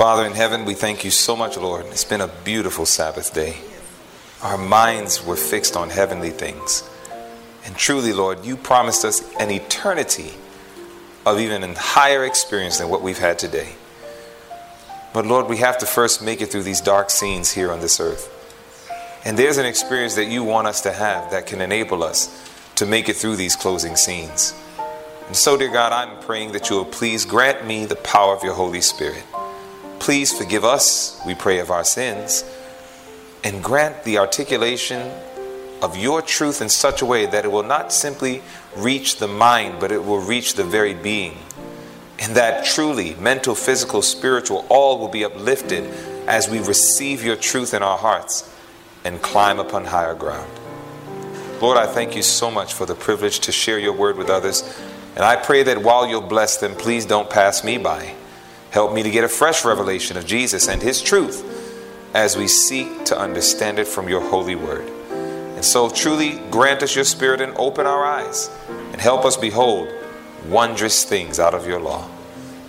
Father in heaven, we thank you so much, Lord. It's been a beautiful Sabbath day. Our minds were fixed on heavenly things. And truly, Lord, you promised us an eternity of even a higher experience than what we've had today. But Lord, we have to first make it through these dark scenes here on this earth. And there's an experience that you want us to have that can enable us to make it through these closing scenes. And so, dear God, I'm praying that you will please grant me the power of your Holy Spirit. Please forgive us, we pray, of our sins, and grant the articulation of your truth in such a way that it will not simply reach the mind, but it will reach the very being. And that truly, mental, physical, spiritual, all will be uplifted as we receive your truth in our hearts and climb upon higher ground. Lord, I thank you so much for the privilege to share your word with others. And I pray that while you'll bless them, please don't pass me by. Help me to get a fresh revelation of Jesus and his truth as we seek to understand it from your holy word. And so truly grant us your spirit and open our eyes and help us behold wondrous things out of your law.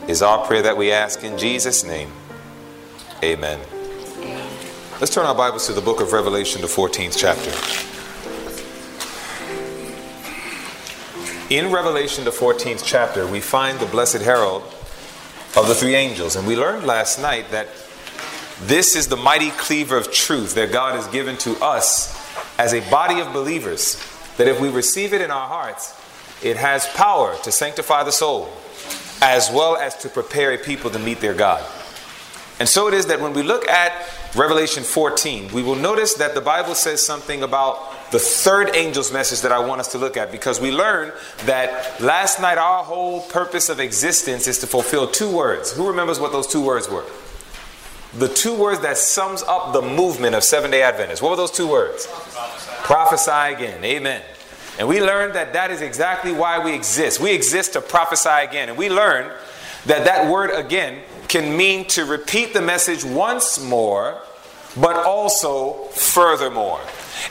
Is our prayer that we ask in Jesus' name. Amen. Let's turn our Bibles to the book of Revelation, the 14th chapter. In Revelation, the 14th chapter, we find the blessed herald of the three angels. And we learned last night that this is the mighty cleaver of truth that God has given to us as a body of believers. That if we receive it in our hearts, it has power to sanctify the soul as well as to prepare a people to meet their God. And so it is that when we look at Revelation 14, we will notice that the Bible says something about the third angel's message that I want us to look at because we learned that last night our whole purpose of existence is to fulfill two words. Who remembers what those two words were? The two words that sums up the movement of Seven Day Adventists. What were those two words? Prophesy, prophesy again. Amen. And we learned that that is exactly why we exist. We exist to prophesy again. And we learned that that word again can mean to repeat the message once more, but also furthermore.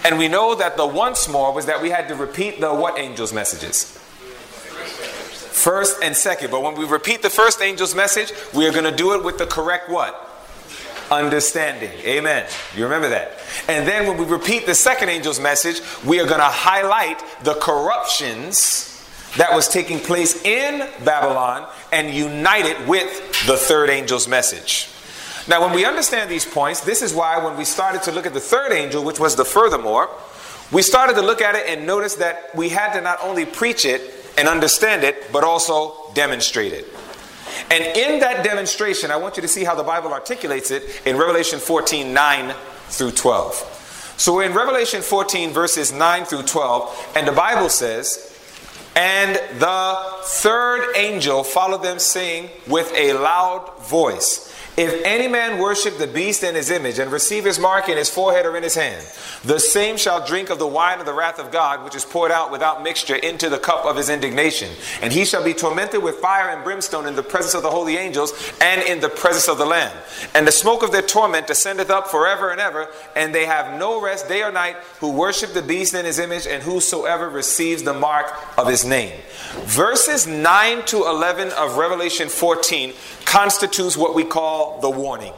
And we know that the once more was that we had to repeat the what angel's messages? First and second. But when we repeat the first angel's message, we are going to do it with the correct what? Understanding. Amen. You remember that. And then when we repeat the second angel's message, we are going to highlight the corruptions that was taking place in Babylon and unite it with the third angel's message. Now, when we understand these points, this is why when we started to look at the third angel, which was the furthermore, we started to look at it and notice that we had to not only preach it and understand it, but also demonstrate it. And in that demonstration, I want you to see how the Bible articulates it in Revelation 14 9 through 12. So we're in Revelation 14, verses 9 through 12, and the Bible says, and the third angel followed them, saying with a loud voice, if any man worship the beast and his image and receive his mark in his forehead or in his hand, the same shall drink of the wine of the wrath of God, which is poured out without mixture into the cup of his indignation. And he shall be tormented with fire and brimstone in the presence of the holy angels and in the presence of the Lamb. And the smoke of their torment ascendeth up forever and ever, and they have no rest day or night who worship the beast and his image, and whosoever receives the mark of his name. Verses 9 to 11 of Revelation 14 constitutes what we call the warning.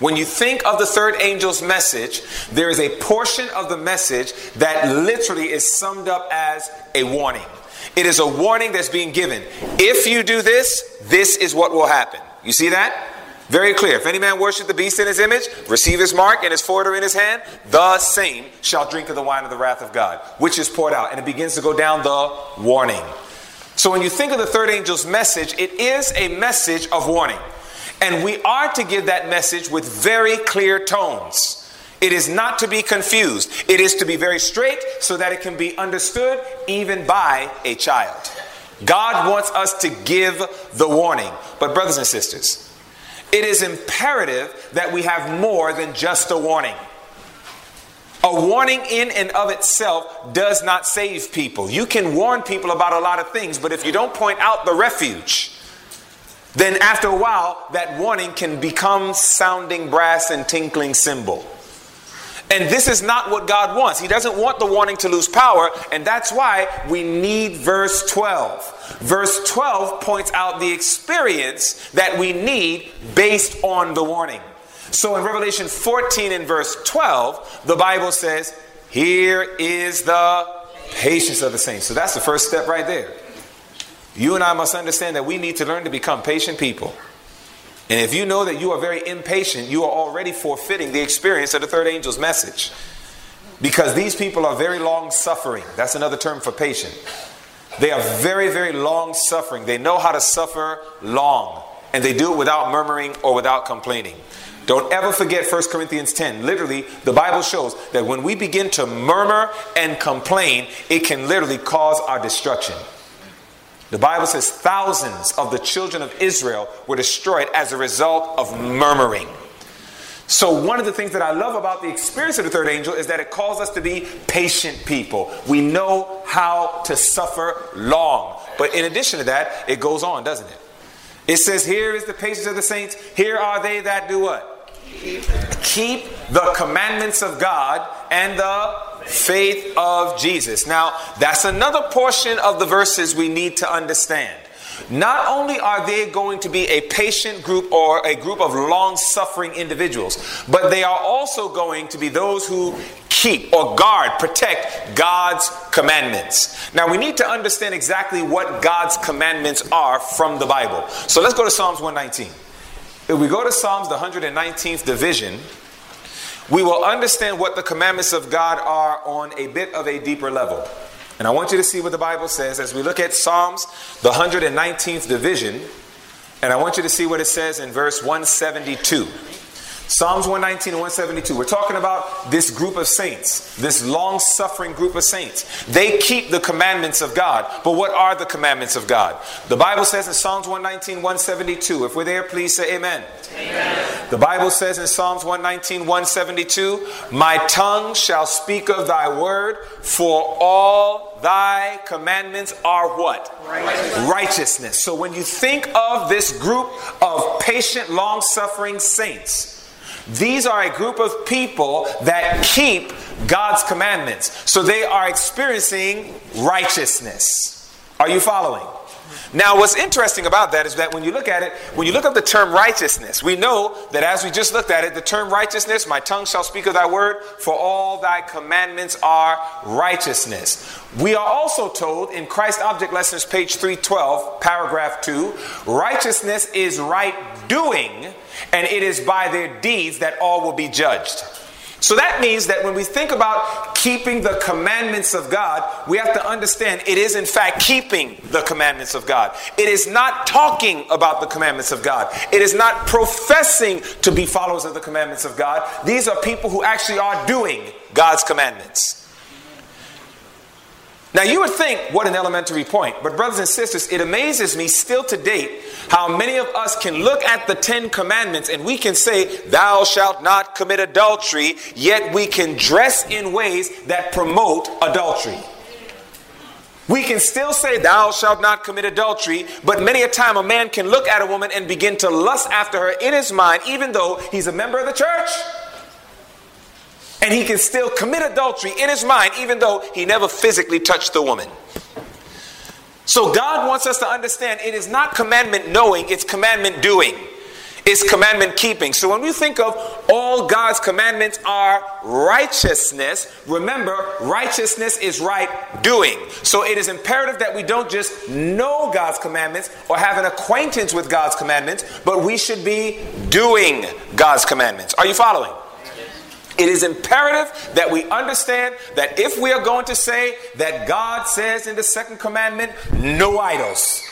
When you think of the third angel's message, there is a portion of the message that literally is summed up as a warning. It is a warning that's being given. If you do this, this is what will happen. You see that? Very clear. If any man worship the beast in his image, receive his mark and his forehead or in his hand, the same shall drink of the wine of the wrath of God, which is poured out. And it begins to go down the warning. So when you think of the third angel's message, it is a message of warning. And we are to give that message with very clear tones. It is not to be confused. It is to be very straight so that it can be understood even by a child. God wants us to give the warning. But, brothers and sisters, it is imperative that we have more than just a warning. A warning in and of itself does not save people. You can warn people about a lot of things, but if you don't point out the refuge, then after a while, that warning can become sounding brass and tinkling cymbal. And this is not what God wants. He doesn't want the warning to lose power, and that's why we need verse 12. Verse 12 points out the experience that we need based on the warning. So in Revelation 14 and verse 12, the Bible says, Here is the patience of the saints. So that's the first step right there. You and I must understand that we need to learn to become patient people. And if you know that you are very impatient, you are already forfeiting the experience of the third angel's message. Because these people are very long suffering. That's another term for patient. They are very, very long suffering. They know how to suffer long. And they do it without murmuring or without complaining. Don't ever forget 1 Corinthians 10. Literally, the Bible shows that when we begin to murmur and complain, it can literally cause our destruction. The Bible says thousands of the children of Israel were destroyed as a result of murmuring. So, one of the things that I love about the experience of the third angel is that it calls us to be patient people. We know how to suffer long. But in addition to that, it goes on, doesn't it? It says, Here is the patience of the saints. Here are they that do what? Keep the commandments of God and the faith of Jesus. Now, that's another portion of the verses we need to understand. Not only are they going to be a patient group or a group of long suffering individuals, but they are also going to be those who keep or guard, protect God's commandments. Now, we need to understand exactly what God's commandments are from the Bible. So let's go to Psalms 119. If we go to Psalms, the 119th division, we will understand what the commandments of God are on a bit of a deeper level. And I want you to see what the Bible says as we look at Psalms, the 119th division, and I want you to see what it says in verse 172. Psalms 119 and 172. We're talking about this group of saints, this long suffering group of saints. They keep the commandments of God. But what are the commandments of God? The Bible says in Psalms 119, 172. If we're there, please say amen. amen. The Bible says in Psalms 119, 172, My tongue shall speak of thy word, for all thy commandments are what? Righteousness. Righteousness. So when you think of this group of patient, long suffering saints, these are a group of people that keep God's commandments. So they are experiencing righteousness. Are you following? Now, what's interesting about that is that when you look at it, when you look up the term righteousness, we know that as we just looked at it, the term righteousness, my tongue shall speak of thy word, for all thy commandments are righteousness. We are also told in Christ Object Lessons, page 312, paragraph 2, righteousness is right doing, and it is by their deeds that all will be judged. So that means that when we think about keeping the commandments of God, we have to understand it is in fact keeping the commandments of God. It is not talking about the commandments of God. It is not professing to be followers of the commandments of God. These are people who actually are doing God's commandments. Now, you would think, what an elementary point. But, brothers and sisters, it amazes me still to date how many of us can look at the Ten Commandments and we can say, Thou shalt not commit adultery, yet we can dress in ways that promote adultery. We can still say, Thou shalt not commit adultery, but many a time a man can look at a woman and begin to lust after her in his mind, even though he's a member of the church and he can still commit adultery in his mind, even though he never physically touched the woman. So God wants us to understand it is not commandment knowing, it's commandment doing. It's commandment keeping. So when we think of all God's commandments are righteousness, remember, righteousness is right doing. So it is imperative that we don't just know God's commandments or have an acquaintance with God's commandments, but we should be doing God's commandments. Are you following? It is imperative that we understand that if we are going to say that God says in the second commandment, no idols.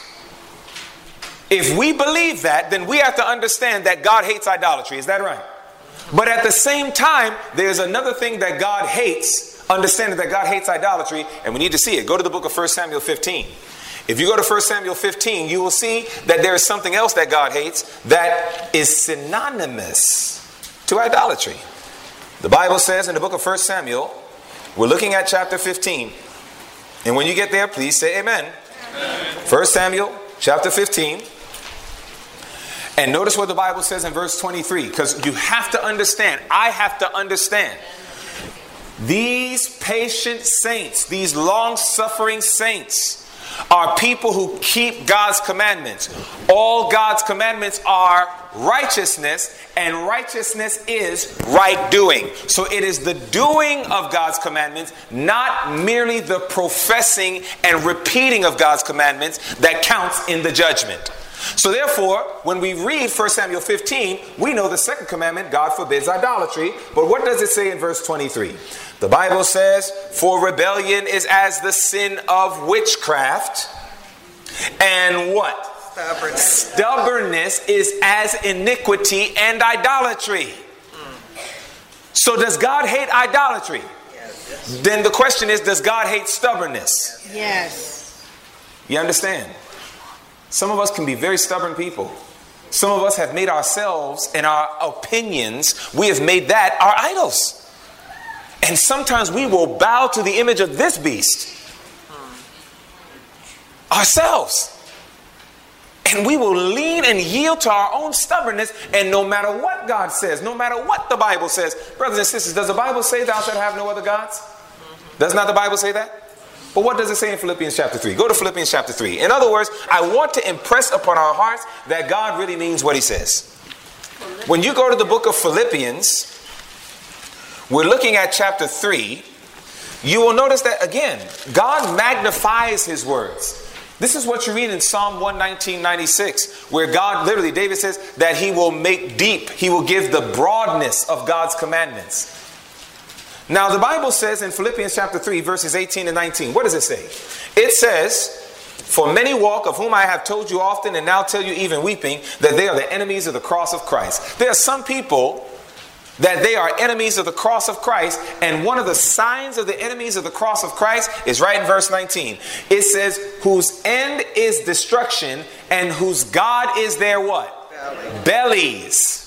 If we believe that, then we have to understand that God hates idolatry. Is that right? But at the same time, there's another thing that God hates, understanding that God hates idolatry, and we need to see it. Go to the book of 1 Samuel 15. If you go to 1 Samuel 15, you will see that there is something else that God hates that is synonymous to idolatry. The Bible says in the book of 1 Samuel, we're looking at chapter 15. And when you get there, please say amen. amen. 1 Samuel chapter 15. And notice what the Bible says in verse 23, because you have to understand, I have to understand These patient saints, these long suffering saints, are people who keep God's commandments. All God's commandments are righteousness, and righteousness is right doing. So it is the doing of God's commandments, not merely the professing and repeating of God's commandments, that counts in the judgment. So therefore, when we read 1 Samuel 15, we know the second commandment, God forbids idolatry. But what does it say in verse 23? The Bible says, For rebellion is as the sin of witchcraft, and what? Stubbornness. Stubbornness is as iniquity and idolatry. So, does God hate idolatry? Yes. Then the question is, does God hate stubbornness? Yes. You understand? Some of us can be very stubborn people. Some of us have made ourselves and our opinions, we have made that our idols. And sometimes we will bow to the image of this beast hmm. ourselves. And we will lean and yield to our own stubbornness. And no matter what God says, no matter what the Bible says, brothers and sisters, does the Bible say thou shalt have no other gods? Does not the Bible say that? But what does it say in Philippians chapter 3? Go to Philippians chapter 3. In other words, I want to impress upon our hearts that God really means what he says. When you go to the book of Philippians, we're looking at chapter 3, you will notice that again, God magnifies his words. This is what you read in Psalm 119.96, where God literally, David says that he will make deep, he will give the broadness of God's commandments. Now, the Bible says in Philippians chapter 3, verses 18 and 19, what does it say? It says, For many walk, of whom I have told you often and now tell you even weeping, that they are the enemies of the cross of Christ. There are some people that they are enemies of the cross of Christ. And one of the signs of the enemies of the cross of Christ is right in verse 19. It says, whose end is destruction and whose God is their what? Belly. Bellies.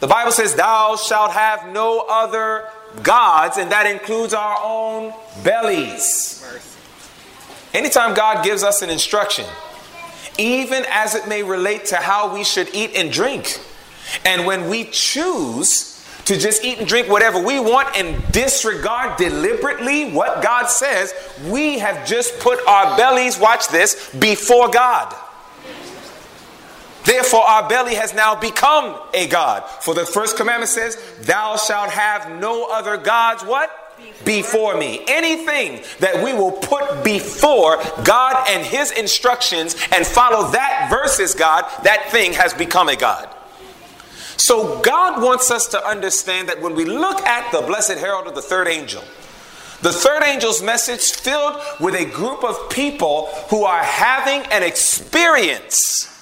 The Bible says, thou shalt have no other gods, and that includes our own bellies. Anytime God gives us an instruction, even as it may relate to how we should eat and drink, and when we choose to just eat and drink whatever we want and disregard deliberately what God says, we have just put our bellies, watch this, before God. Therefore, our belly has now become a God. For the first commandment says, Thou shalt have no other gods, what? Before me. Anything that we will put before God and His instructions and follow that versus God, that thing has become a God. So God wants us to understand that when we look at the blessed herald of the third angel, the third angel's message filled with a group of people who are having an experience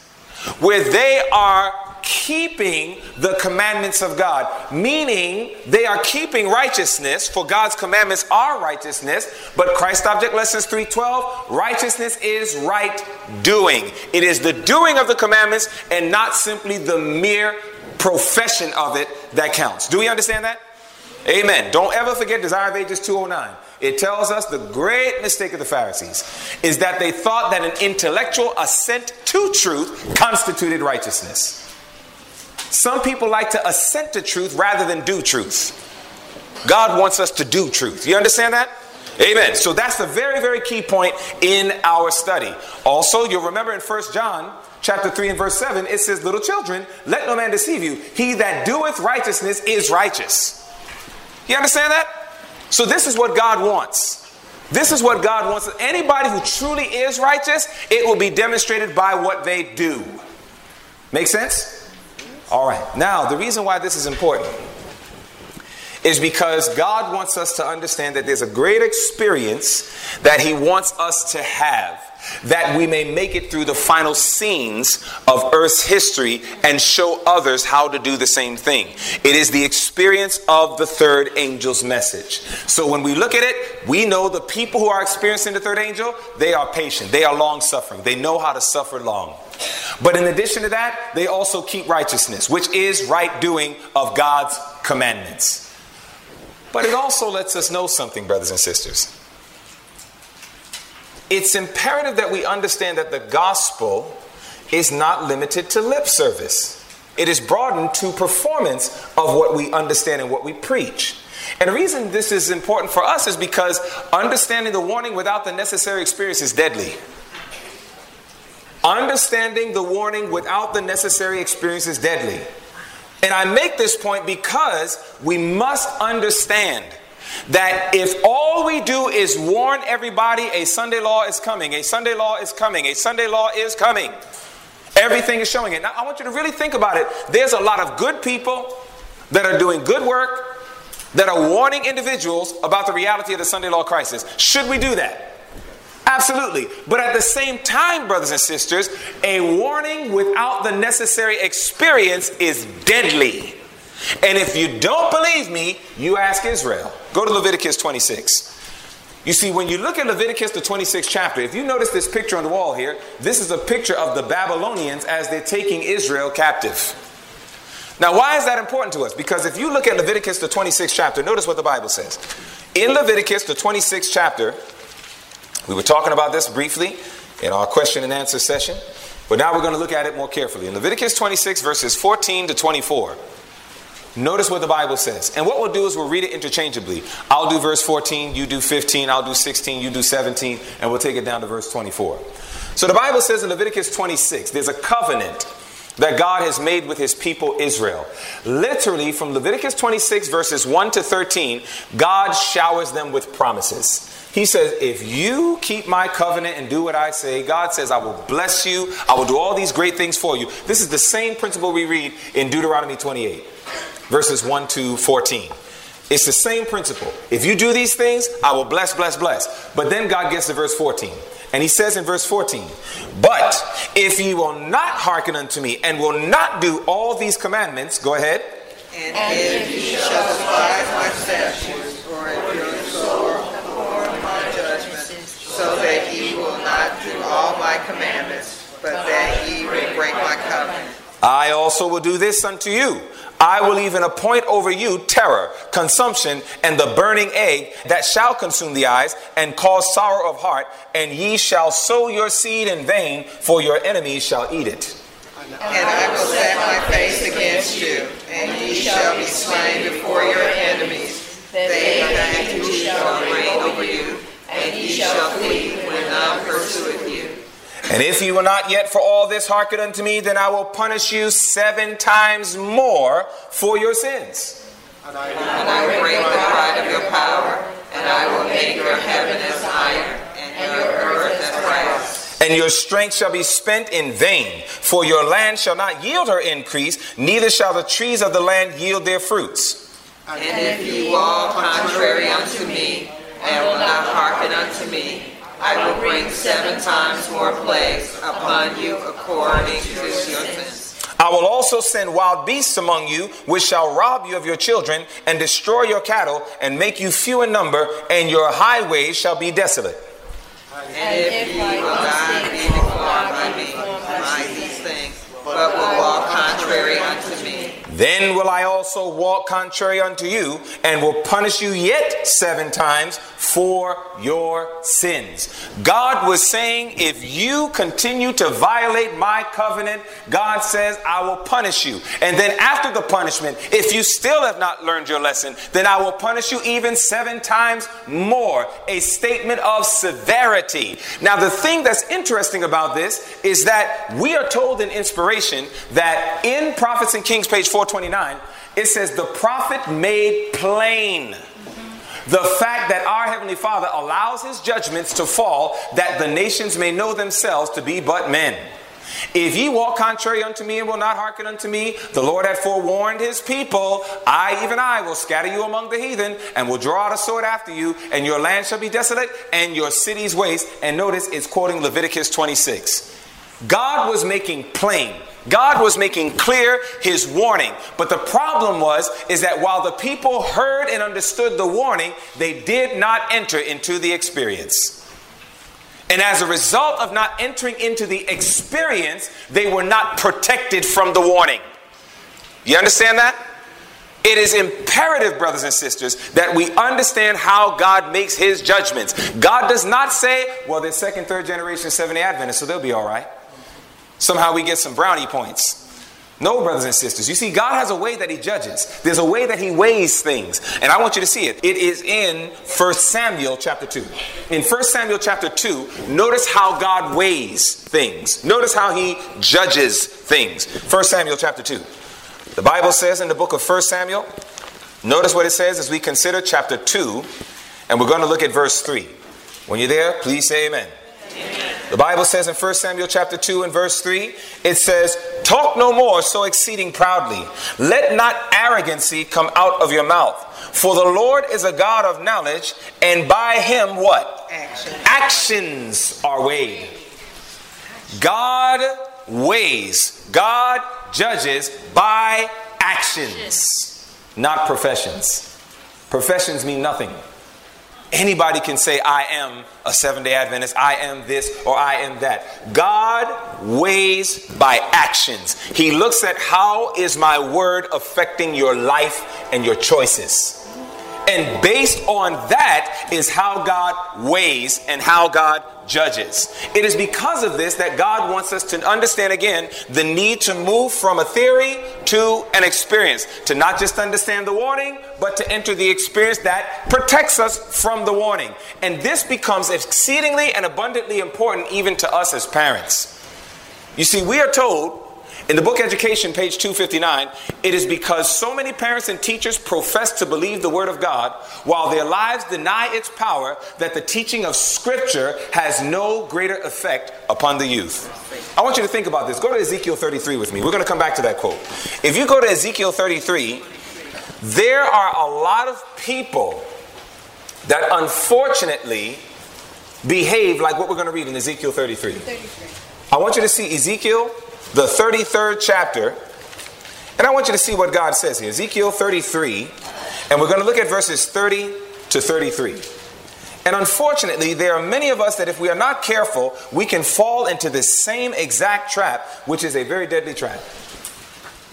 where they are keeping the commandments of God, meaning they are keeping righteousness, for God's commandments are righteousness, but Christ Object Lessons 3:12, righteousness is right doing. It is the doing of the commandments and not simply the mere profession of it that counts. Do we understand that? Amen. Don't ever forget Desire of Ages 209. It tells us the great mistake of the Pharisees is that they thought that an intellectual assent to truth constituted righteousness. Some people like to assent to truth rather than do truth. God wants us to do truth. You understand that? Amen. So that's the very, very key point in our study. Also, you'll remember in First John chapter 3 and verse 7, it says, Little children, let no man deceive you. He that doeth righteousness is righteous. You understand that? So this is what God wants. This is what God wants. Anybody who truly is righteous, it will be demonstrated by what they do. Make sense? All right. Now, the reason why this is important is because God wants us to understand that there's a great experience that He wants us to have that we may make it through the final scenes of Earth's history and show others how to do the same thing. It is the experience of the third angel's message. So when we look at it, we know the people who are experiencing the third angel, they are patient, they are long suffering, they know how to suffer long. But in addition to that, they also keep righteousness, which is right doing of God's commandments. But it also lets us know something, brothers and sisters. It's imperative that we understand that the gospel is not limited to lip service. It is broadened to performance of what we understand and what we preach. And the reason this is important for us is because understanding the warning without the necessary experience is deadly. Understanding the warning without the necessary experience is deadly. And I make this point because we must understand that if all we do is warn everybody a Sunday law is coming, a Sunday law is coming, a Sunday law is coming, everything is showing it. Now, I want you to really think about it. There's a lot of good people that are doing good work, that are warning individuals about the reality of the Sunday law crisis. Should we do that? Absolutely. But at the same time, brothers and sisters, a warning without the necessary experience is deadly. And if you don't believe me, you ask Israel. Go to Leviticus 26. You see, when you look at Leviticus, the 26th chapter, if you notice this picture on the wall here, this is a picture of the Babylonians as they're taking Israel captive. Now, why is that important to us? Because if you look at Leviticus, the 26th chapter, notice what the Bible says. In Leviticus, the 26th chapter, we were talking about this briefly in our question and answer session, but now we're going to look at it more carefully. In Leviticus 26, verses 14 to 24, notice what the Bible says. And what we'll do is we'll read it interchangeably. I'll do verse 14, you do 15, I'll do 16, you do 17, and we'll take it down to verse 24. So the Bible says in Leviticus 26, there's a covenant that God has made with his people Israel. Literally, from Leviticus 26, verses 1 to 13, God showers them with promises. He says, If you keep my covenant and do what I say, God says, I will bless you. I will do all these great things for you. This is the same principle we read in Deuteronomy 28, verses 1 to 14. It's the same principle. If you do these things, I will bless, bless, bless. But then God gets to verse 14. And he says in verse 14, But if ye will not hearken unto me and will not do all these commandments, go ahead. And, if ye shall despise my statutes, or soul so that ye will not do all my commandments, but that ye will break my covenant. I also will do this unto you. I will even appoint over you terror, consumption, and the burning egg that shall consume the eyes and cause sorrow of heart, and ye shall sow your seed in vain, for your enemies shall eat it. And I will set my face against you, and ye shall be slain before your enemies. They that you shall reign over you and ye shall flee when pursueth you. And if ye will not yet for all this hearken unto me, then I will punish you seven times more for your sins. And I, will break the pride of your power, and I will make your heaven as iron, and your earth as brass. And your strength shall be spent in vain, for your land shall not yield her increase, neither shall the trees of the land yield their fruits. And if ye walk contrary unto me, and will not hearken unto me, I will bring seven times more plagues upon you according to your sins. I will also send wild beasts among you, which shall rob you of your children, and destroy your cattle, and make you few in number, and your highways shall be desolate. And if ye will not be by me by these things, but will walk contrary unto me, then will I also walk contrary unto you, and will punish you yet seven times for your sins. God was saying, if you continue to violate my covenant, God says, I will punish you. And then after the punishment, if you still have not learned your lesson, then I will punish you even seven times more. A statement of severity. Now, the thing that's interesting about this is that we are told in inspiration that in Prophets and Kings, page 429, it says, The prophet made plain the fact that our Heavenly Father allows His judgments to fall that the nations may know themselves to be but men. If ye walk contrary unto me and will not hearken unto me, the Lord had forewarned his people, I, even I, will scatter you among the heathen and will draw out a sword after you, and your land shall be desolate and your cities waste. And notice it's quoting Leviticus 26. God was making plain God was making clear his warning. But the problem was is that while the people heard and understood the warning, they did not enter into the experience. And as a result of not entering into the experience, they were not protected from the warning. You understand that? It is imperative, brothers and sisters, that we understand how God makes his judgments. God does not say, well, they're second, third generation Seventh Adventists, so they'll be all right. Somehow we get some brownie points. No, brothers and sisters. You see, God has a way that He judges. There's a way that He weighs things. And I want you to see it. It is in 1 Samuel chapter 2. In 1 Samuel chapter 2, notice how God weighs things. Notice how He judges things. 1 Samuel chapter 2. The Bible says in the book of 1 Samuel, notice what it says as we consider chapter 2, and we're going to look at verse 3. When you're there, please say amen. The Bible says in 1 Samuel chapter 2 and verse 3, it says, Talk no more so exceeding proudly. Let not arrogancy come out of your mouth. For the Lord is a God of knowledge, and by him what? Action. Actions are weighed. God weighs, God judges by actions, not professions. Professions mean nothing. Anybody can say, I am a seven day Adventist, I am this, or I am that. God weighs by actions. He looks at how is my word affecting your life and your choices. And based on that is how God weighs and how God judges. It is because of this that God wants us to understand again the need to move from a theory to an experience. To not just understand the warning, but to enter the experience that protects us from the warning. And this becomes exceedingly and abundantly important even to us as parents. You see, we are told in the book Education, page 259, it is because so many parents and teachers profess to believe the Word of God while their lives deny its power that the teaching of Scripture has no greater effect upon the youth. I want you to think about this. Go to Ezekiel 33 with me. We're going to come back to that quote. If you go to Ezekiel 33, there are a lot of people that unfortunately behave like what we're going to read in Ezekiel 33. 33. I want you to see Ezekiel the 33rd chapter. And I want you to see what God says here Ezekiel 33, and we're going to look at verses 30 to 33. And unfortunately, there are many of us that if we are not careful, we can fall into this same exact trap, which is a very deadly trap.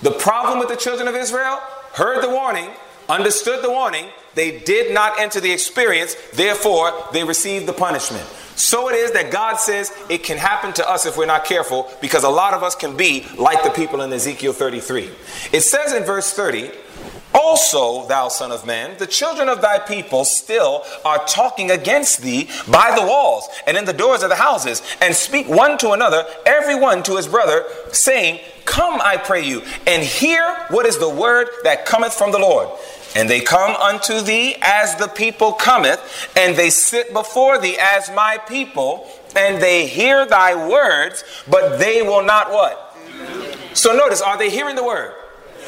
The problem with the children of Israel heard the warning, understood the warning, they did not enter the experience, therefore, they received the punishment. So it is that God says it can happen to us if we're not careful, because a lot of us can be like the people in Ezekiel 33. It says in verse 30, also, thou son of man, the children of thy people still are talking against thee by the walls and in the doors of the houses, and speak one to another, every one to his brother, saying, Come, I pray you, and hear what is the word that cometh from the Lord. And they come unto thee as the people cometh, and they sit before thee as my people, and they hear thy words, but they will not what? So notice, are they hearing the word?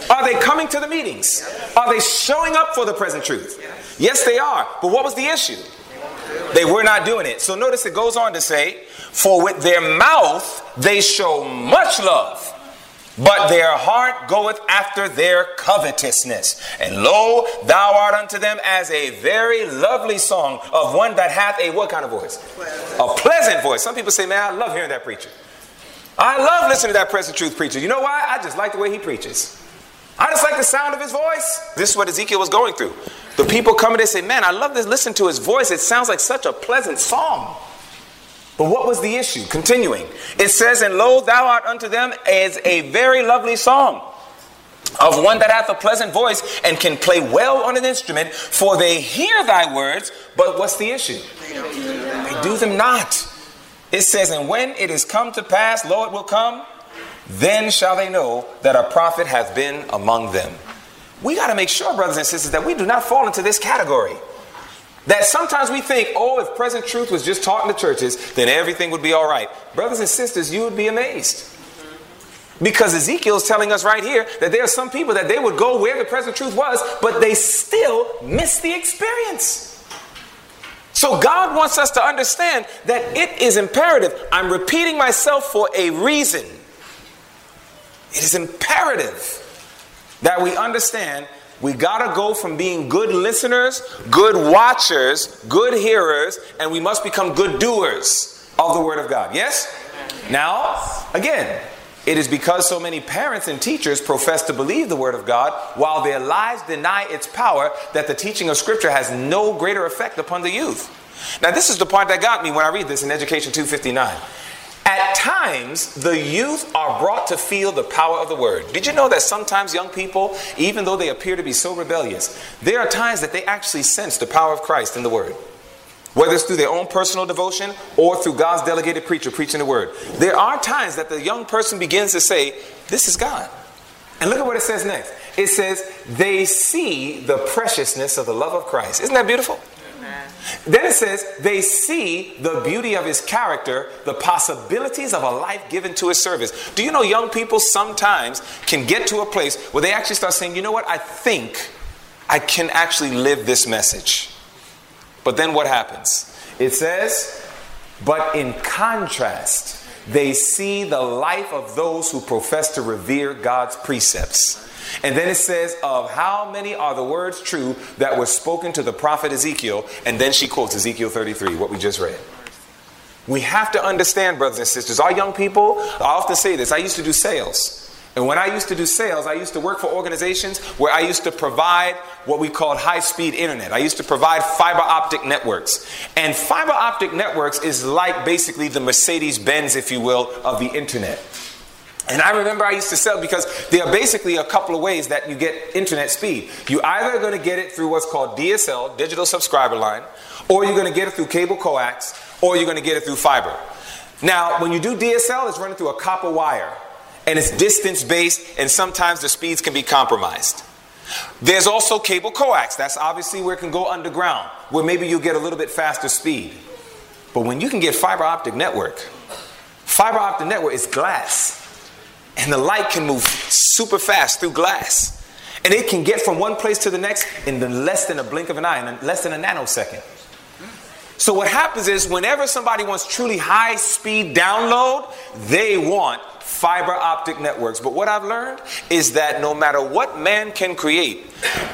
Are they coming to the meetings? Are they showing up for the present truth? Yes, they are. But what was the issue? They were not doing it. So notice it goes on to say, For with their mouth they show much love but their heart goeth after their covetousness. And lo, thou art unto them as a very lovely song of one that hath a what kind of voice? A pleasant voice. Some people say, man, I love hearing that preacher. I love listening to that present truth preacher. You know why? I just like the way he preaches. I just like the sound of his voice. This is what Ezekiel was going through. The people come and they say, man, I love this. Listen to his voice. It sounds like such a pleasant song. But what was the issue? Continuing, it says, And lo, thou art unto them as a very lovely song of one that hath a pleasant voice and can play well on an instrument, for they hear thy words, but what's the issue? They do them not. It says, And when it is come to pass, lo, it will come, then shall they know that a prophet hath been among them. We got to make sure, brothers and sisters, that we do not fall into this category. That sometimes we think, oh, if present truth was just taught in the churches, then everything would be all right. Brothers and sisters, you would be amazed. Because Ezekiel is telling us right here that there are some people that they would go where the present truth was, but they still miss the experience. So God wants us to understand that it is imperative. I'm repeating myself for a reason. It is imperative that we understand we got to go from being good listeners, good watchers, good hearers, and we must become good doers of the Word of God. Yes? Now, again, it is because so many parents and teachers profess to believe the Word of God while their lives deny its power that the teaching of Scripture has no greater effect upon the youth. Now, this is the part that got me when I read this in Education 259. At times, the youth are brought to feel the power of the word. Did you know that sometimes young people, even though they appear to be so rebellious, there are times that they actually sense the power of Christ in the word? Whether it's through their own personal devotion or through God's delegated preacher preaching the word. There are times that the young person begins to say, This is God. And look at what it says next. It says, They see the preciousness of the love of Christ. Isn't that beautiful? Then it says, they see the beauty of his character, the possibilities of a life given to his service. Do you know young people sometimes can get to a place where they actually start saying, you know what, I think I can actually live this message. But then what happens? It says, but in contrast, they see the life of those who profess to revere God's precepts. And then it says, Of how many are the words true that were spoken to the prophet Ezekiel? And then she quotes Ezekiel 33, what we just read. We have to understand, brothers and sisters, our young people, I often say this I used to do sales. And when I used to do sales, I used to work for organizations where I used to provide what we called high speed internet. I used to provide fiber optic networks. And fiber optic networks is like basically the Mercedes Benz, if you will, of the internet. And I remember I used to sell because there are basically a couple of ways that you get internet speed. You either going to get it through what's called DSL, digital subscriber line, or you're going to get it through cable coax, or you're going to get it through fiber. Now, when you do DSL, it's running through a copper wire, and it's distance based, and sometimes the speeds can be compromised. There's also cable coax. That's obviously where it can go underground, where maybe you'll get a little bit faster speed. But when you can get fiber optic network, fiber optic network is glass. And the light can move super fast through glass. And it can get from one place to the next in less than a blink of an eye, in less than a nanosecond. So what happens is whenever somebody wants truly high speed download, they want fiber optic networks. But what I've learned is that no matter what man can create,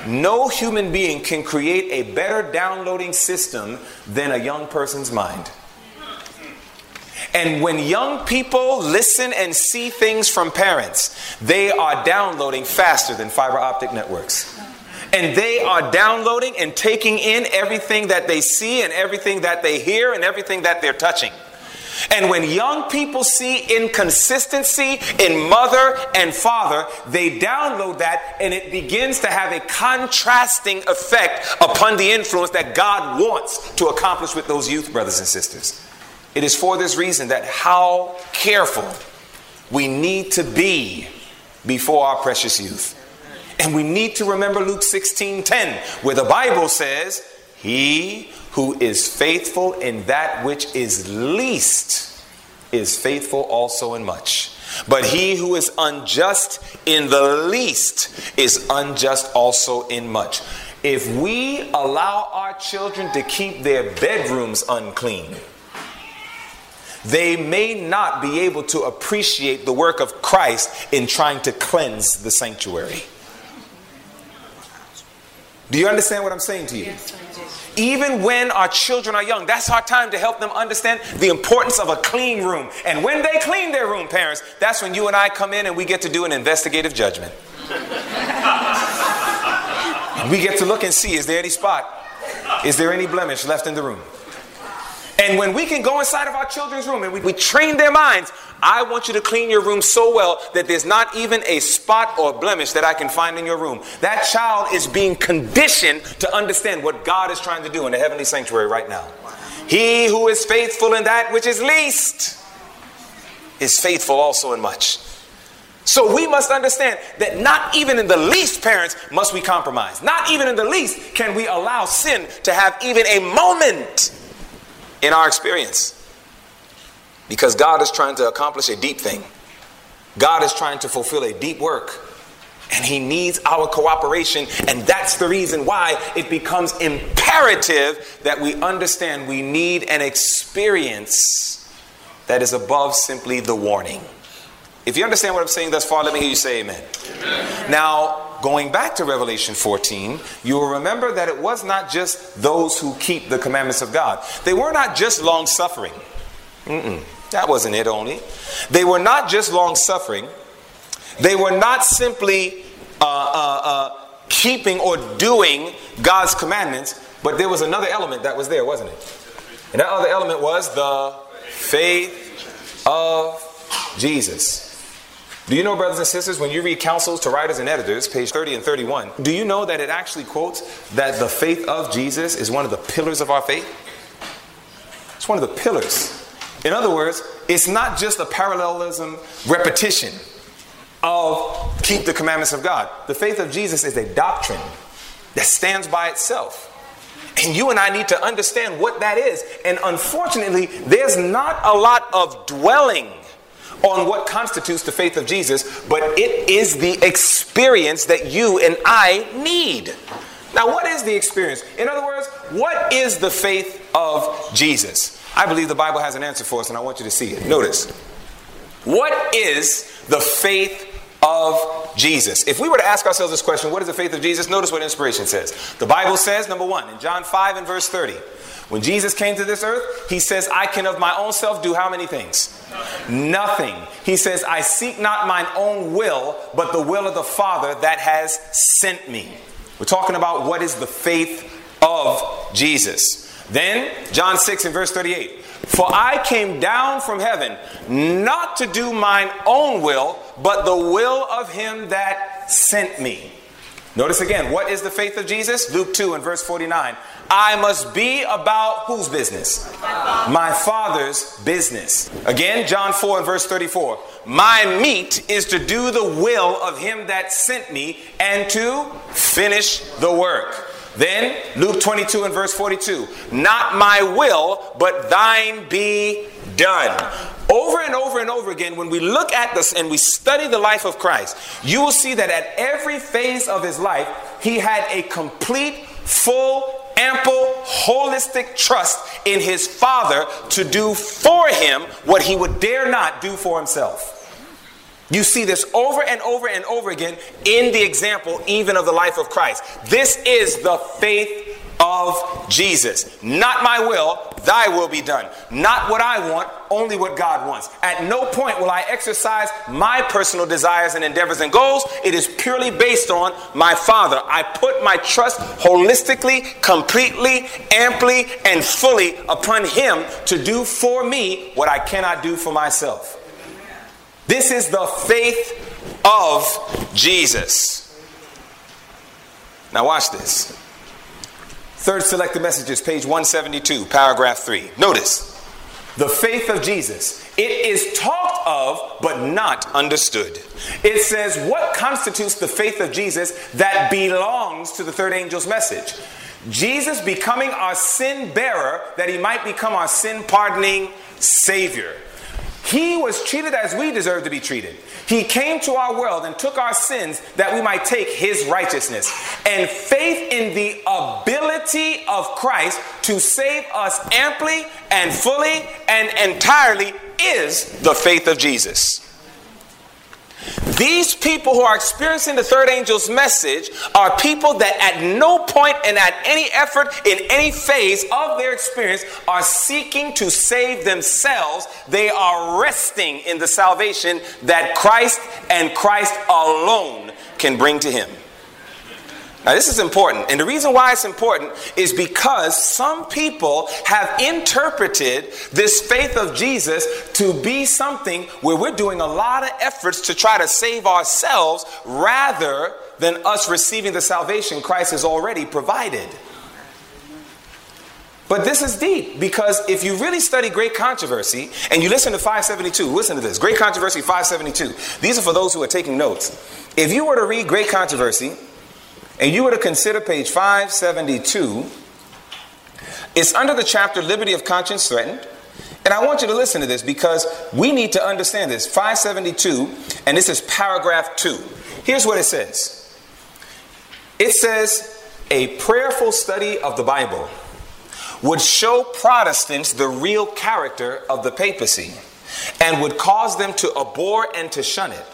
no human being can create a better downloading system than a young person's mind. And when young people listen and see things from parents, they are downloading faster than fiber optic networks. And they are downloading and taking in everything that they see and everything that they hear and everything that they're touching. And when young people see inconsistency in mother and father, they download that and it begins to have a contrasting effect upon the influence that God wants to accomplish with those youth brothers and sisters. It is for this reason that how careful we need to be before our precious youth. And we need to remember Luke 16 10, where the Bible says, He who is faithful in that which is least is faithful also in much. But he who is unjust in the least is unjust also in much. If we allow our children to keep their bedrooms unclean, they may not be able to appreciate the work of Christ in trying to cleanse the sanctuary. Do you understand what I'm saying to you? Yes, Even when our children are young, that's our time to help them understand the importance of a clean room. And when they clean their room, parents, that's when you and I come in and we get to do an investigative judgment. we get to look and see is there any spot? Is there any blemish left in the room? And when we can go inside of our children's room and we, we, train their minds, I want you to clean your room so well that there's not even a spot or blemish that I can find in your room. That child is being conditioned to understand what God is trying to do in the heavenly sanctuary right now. He who is faithful in that which is least is faithful also in much. So we must understand that not even in the least, parents, must we compromise. Not even in the least can we allow sin to have even a moment in our experience. Because God is trying to accomplish a deep thing. God is trying to fulfill a deep work. And He needs our cooperation. And that's the reason why it becomes imperative that we understand we need an experience that is above simply the warning. If you understand what I'm saying thus far, let me hear you say amen. amen. Now, going back to Revelation 14, you will remember that it was not just those who keep the commandments of God. They were not just long suffering. That wasn't it only. They were not just long suffering. They were not simply uh, uh, uh, keeping or doing God's commandments, but there was another element that was there, wasn't it? And that other element was the faith of Jesus. Do you know, brothers and sisters, when you read counsels to writers and editors, page 30 and 31, do you know that it actually quotes that the faith of Jesus is one of the pillars of our faith? It's one of the pillars. In other words, it's not just a parallelism repetition of keep the commandments of God. The faith of Jesus is a doctrine that stands by itself. And you and I need to understand what that is. And unfortunately, there's not a lot of dwelling on what constitutes the faith of Jesus, but it is the experience that you and I need. Now, what is the experience? In other words, what is the faith of Jesus? I believe the Bible has an answer for us, and I want you to see it. Notice. What is the faith of Jesus? If we were to ask ourselves this question, what is the faith of Jesus? Notice what inspiration says. The Bible says, number one, in John 5 and verse 30, when Jesus came to this earth, he says, I can of my own self do how many things? Nothing. He says, I seek not mine own will, but the will of the Father that has sent me. We're talking about what is the faith of Jesus. Then, John 6 and verse 38. For I came down from heaven not to do mine own will, but the will of him that sent me. Notice again, what is the faith of Jesus? Luke 2 and verse 49. I must be about whose business? My Father's business. Again, John 4 and verse 34. My meat is to do the will of him that sent me and to finish the work. Then, Luke 22 and verse 42. Not my will, but thine be done. Over and over and over again, when we look at this and we study the life of Christ, you will see that at every phase of his life, he had a complete, full, ample, holistic trust in his Father to do for him what he would dare not do for himself. You see this over and over and over again in the example, even of the life of Christ. This is the faith of Jesus. Not my will, thy will be done. Not what I want, only what God wants. At no point will I exercise my personal desires and endeavors and goals. It is purely based on my Father. I put my trust holistically, completely, amply, and fully upon Him to do for me what I cannot do for myself. This is the faith of Jesus. Now, watch this. Third selected messages, page 172, paragraph 3. Notice the faith of Jesus. It is talked of, but not understood. It says, What constitutes the faith of Jesus that belongs to the third angel's message? Jesus becoming our sin bearer that he might become our sin pardoning Savior. He was treated as we deserve to be treated. He came to our world and took our sins that we might take his righteousness. And faith in the ability of Christ to save us amply and fully and entirely is the faith of Jesus. These people who are experiencing the third angel's message are people that at no point and at any effort in any phase of their experience are seeking to save themselves. They are resting in the salvation that Christ and Christ alone can bring to him. Now, this is important. And the reason why it's important is because some people have interpreted this faith of Jesus to be something where we're doing a lot of efforts to try to save ourselves rather than us receiving the salvation Christ has already provided. But this is deep because if you really study Great Controversy and you listen to 572, listen to this Great Controversy 572. These are for those who are taking notes. If you were to read Great Controversy, and you were to consider page 572, it's under the chapter Liberty of Conscience Threatened. And I want you to listen to this because we need to understand this. 572, and this is paragraph 2. Here's what it says it says, a prayerful study of the Bible would show Protestants the real character of the papacy and would cause them to abhor and to shun it.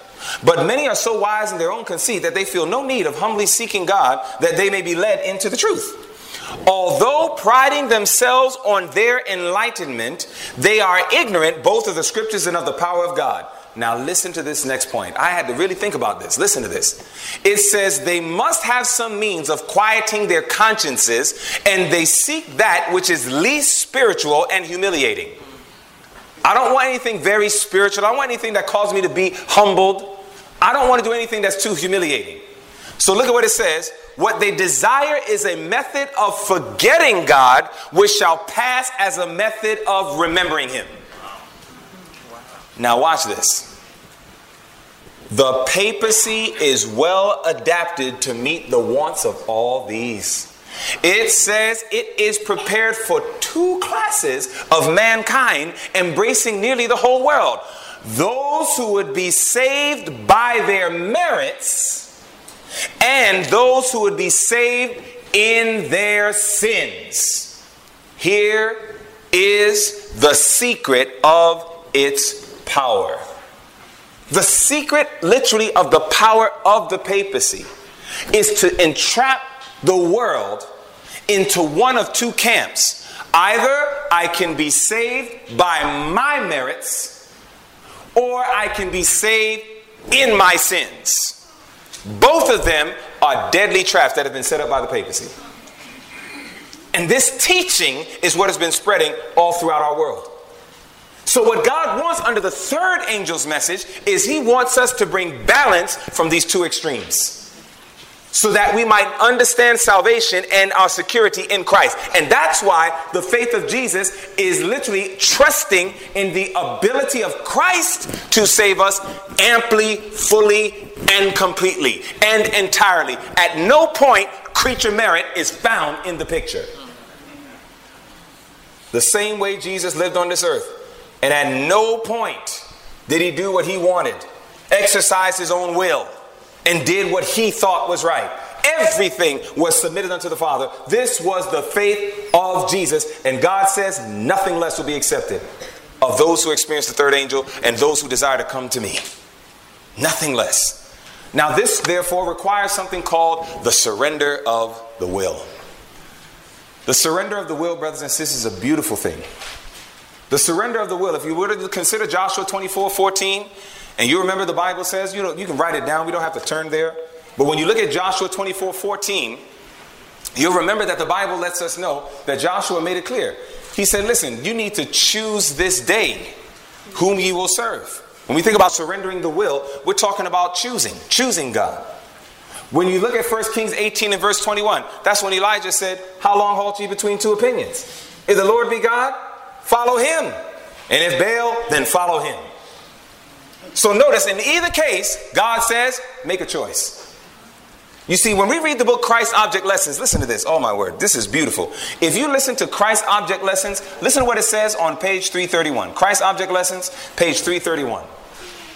But many are so wise in their own conceit that they feel no need of humbly seeking God that they may be led into the truth. Although priding themselves on their enlightenment, they are ignorant both of the scriptures and of the power of God. Now, listen to this next point. I had to really think about this. Listen to this. It says they must have some means of quieting their consciences, and they seek that which is least spiritual and humiliating. I don't want anything very spiritual. I want anything that causes me to be humbled. I don't want to do anything that's too humiliating. So look at what it says. What they desire is a method of forgetting God, which shall pass as a method of remembering Him. Now, watch this. The papacy is well adapted to meet the wants of all these. It says it is prepared for two classes of mankind, embracing nearly the whole world. Those who would be saved by their merits, and those who would be saved in their sins. Here is the secret of its power. The secret, literally, of the power of the papacy is to entrap the world into one of two camps. Either I can be saved by my merits, or I can be saved in my sins. Both of them are deadly traps that have been set up by the papacy. And this teaching is what has been spreading all throughout our world. So, what God wants under the third angel's message is He wants us to bring balance from these two extremes so that we might understand salvation and our security in Christ. And that's why the faith of Jesus is literally trusting in the ability of Christ to save us amply, fully, and completely, and entirely. At no point, creature merit is found in the picture. The same way Jesus lived on this earth. And at no point did he do what he wanted, exercise his own will and did what he thought was right. Everything was submitted unto the Father. This was the faith of Jesus, and God says nothing less will be accepted of those who experience the third angel and those who desire to come to me. Nothing less. Now, this therefore requires something called the surrender of the will. The surrender of the will, brothers and sisters, is a beautiful thing. The surrender of the will, if you were to consider Joshua 24 14, and you remember the Bible says, you know, you can write it down, we don't have to turn there. But when you look at Joshua 24 14, you'll remember that the Bible lets us know that Joshua made it clear. He said, Listen, you need to choose this day whom ye will serve. When we think about surrendering the will, we're talking about choosing, choosing God. When you look at 1 Kings 18 and verse 21, that's when Elijah said, How long halt ye between two opinions? If the Lord be God, follow him. And if Baal, then follow him. So notice, in either case, God says, make a choice. You see, when we read the book Christ Object Lessons, listen to this. Oh my word, this is beautiful. If you listen to Christ Object Lessons, listen to what it says on page 331. Christ Object Lessons, page 331.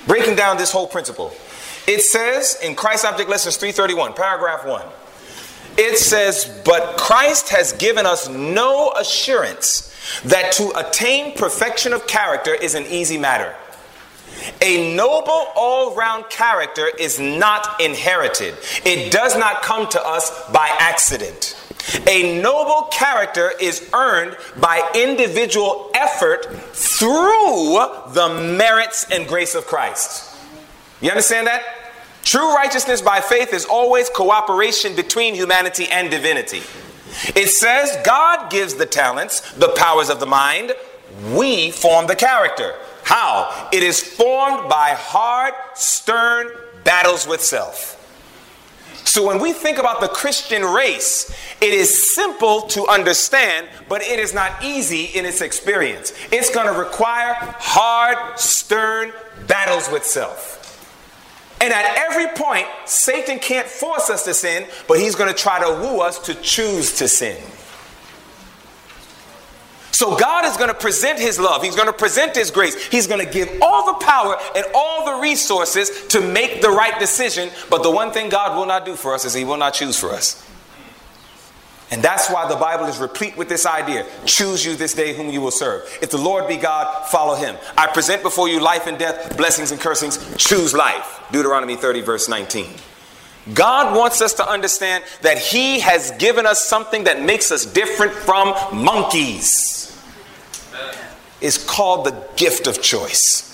Breaking down this whole principle. It says in Christ Object Lessons 331, paragraph 1, it says, But Christ has given us no assurance that to attain perfection of character is an easy matter. A noble all round character is not inherited, it does not come to us by accident. A noble character is earned by individual effort through the merits and grace of Christ. You understand that? True righteousness by faith is always cooperation between humanity and divinity. It says God gives the talents, the powers of the mind, we form the character. How? It is formed by hard, stern battles with self. So when we think about the Christian race, it is simple to understand, but it is not easy in its experience. It's going to require hard, stern battles with self. And at every point, Satan can't force us to sin, but he's going to try to woo us to choose to sin. So God is going to present his love. He's going to present his grace. He's going to give all the power and all the resources to make the right decision. But the one thing God will not do for us is he will not choose for us. And that's why the Bible is replete with this idea choose you this day whom you will serve. If the Lord be God, follow him. I present before you life and death, blessings and cursings. Choose life. Deuteronomy 30, verse 19. God wants us to understand that He has given us something that makes us different from monkeys is called the gift of choice.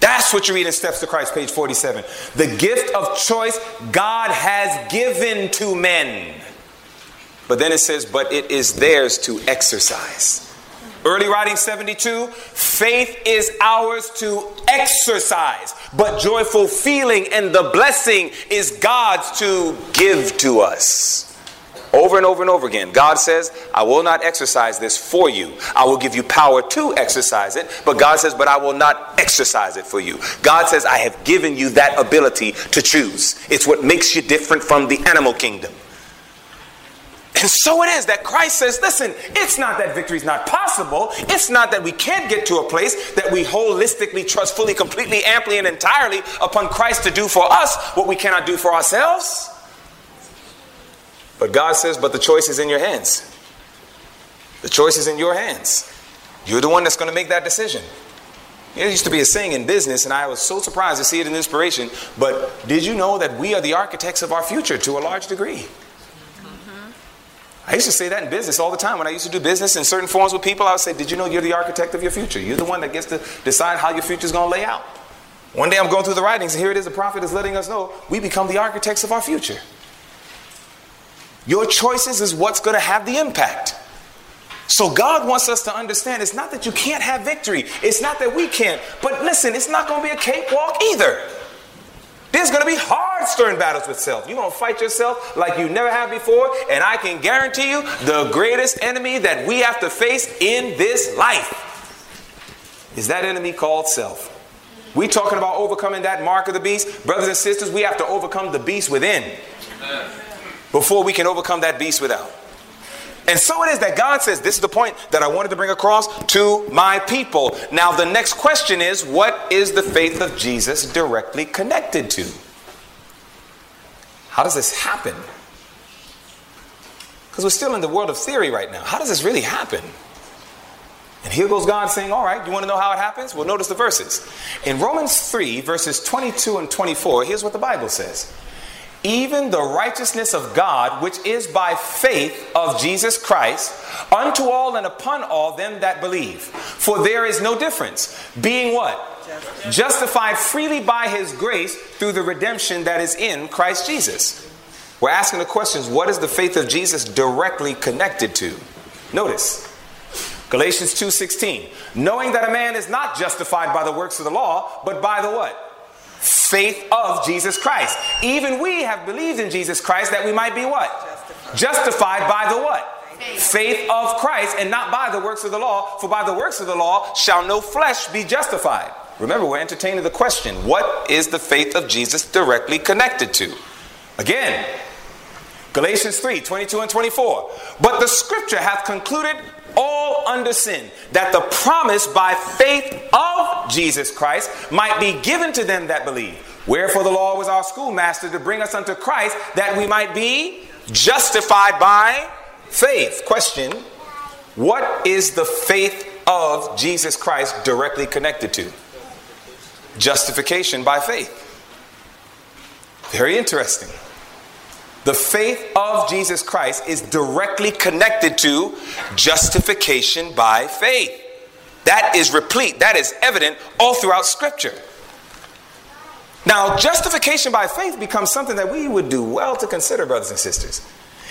That's what you read in Steps to Christ, page 47. The gift of choice God has given to men. But then it says, but it is theirs to exercise. Early writing 72 faith is ours to exercise, but joyful feeling and the blessing is God's to give to us. Over and over and over again, God says, I will not exercise this for you. I will give you power to exercise it. But God says, But I will not exercise it for you. God says, I have given you that ability to choose. It's what makes you different from the animal kingdom. And so it is that Christ says, listen, it's not that victory is not possible. It's not that we can't get to a place that we holistically trust fully, completely, amply, and entirely upon Christ to do for us what we cannot do for ourselves. But God says, but the choice is in your hands. The choice is in your hands. You're the one that's going to make that decision. It used to be a saying in business, and I was so surprised to see it in inspiration. But did you know that we are the architects of our future to a large degree? Mm-hmm. I used to say that in business all the time. When I used to do business in certain forms with people, I would say, Did you know you're the architect of your future? You're the one that gets to decide how your future is going to lay out. One day I'm going through the writings, and here it is, the prophet is letting us know we become the architects of our future. Your choices is what's going to have the impact. So God wants us to understand it's not that you can't have victory, it's not that we can't. But listen, it's not going to be a cakewalk either. There's going to be hard, stern battles with self. You're going to fight yourself like you never have before. And I can guarantee you the greatest enemy that we have to face in this life is that enemy called self. We talking about overcoming that mark of the beast. Brothers and sisters, we have to overcome the beast within before we can overcome that beast without. And so it is that God says, This is the point that I wanted to bring across to my people. Now, the next question is what is the faith of Jesus directly connected to? How does this happen? Because we're still in the world of theory right now. How does this really happen? And here goes God saying, All right, you want to know how it happens? Well, notice the verses. In Romans 3, verses 22 and 24, here's what the Bible says even the righteousness of God, which is by faith of Jesus Christ, unto all and upon all them that believe. For there is no difference, being what? Justified freely by his grace through the redemption that is in Christ Jesus. We're asking the questions what is the faith of Jesus directly connected to? Notice. Galatians 2:16 knowing that a man is not justified by the works of the law but by the what faith of Jesus Christ. Even we have believed in Jesus Christ that we might be what? Justified, Justified by the what? Faith. faith of Christ and not by the works of the law, for by the works of the law shall no flesh be justified. Remember, we're entertaining the question what is the faith of Jesus directly connected to? Again, Galatians 3 22 and 24. But the scripture hath concluded all under sin, that the promise by faith of Jesus Christ might be given to them that believe. Wherefore the law was our schoolmaster to bring us unto Christ that we might be justified by faith. Question What is the faith of Jesus Christ directly connected to? Justification by faith. Very interesting. The faith of Jesus Christ is directly connected to justification by faith. That is replete, that is evident all throughout Scripture. Now, justification by faith becomes something that we would do well to consider, brothers and sisters.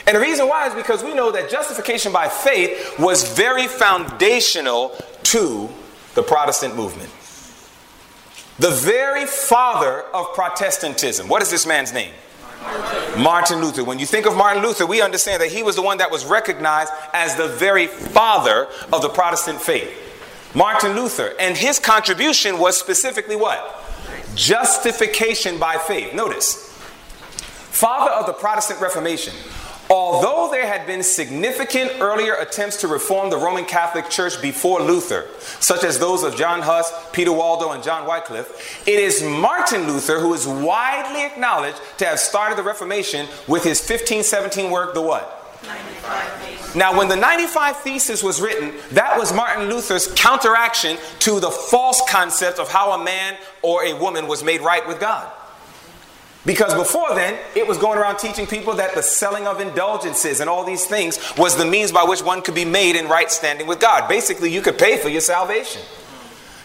And the reason why is because we know that justification by faith was very foundational to the Protestant movement. The very father of Protestantism. What is this man's name? Martin Luther. When you think of Martin Luther, we understand that he was the one that was recognized as the very father of the Protestant faith. Martin Luther. And his contribution was specifically what? Justification by faith. Notice, father of the Protestant Reformation. Although there had been significant earlier attempts to reform the Roman Catholic Church before Luther, such as those of John Huss, Peter Waldo, and John Wycliffe, it is Martin Luther who is widely acknowledged to have started the Reformation with his 1517 work, The What? Now, when the 95 Thesis was written, that was Martin Luther's counteraction to the false concept of how a man or a woman was made right with God. Because before then, it was going around teaching people that the selling of indulgences and all these things was the means by which one could be made in right standing with God. Basically, you could pay for your salvation.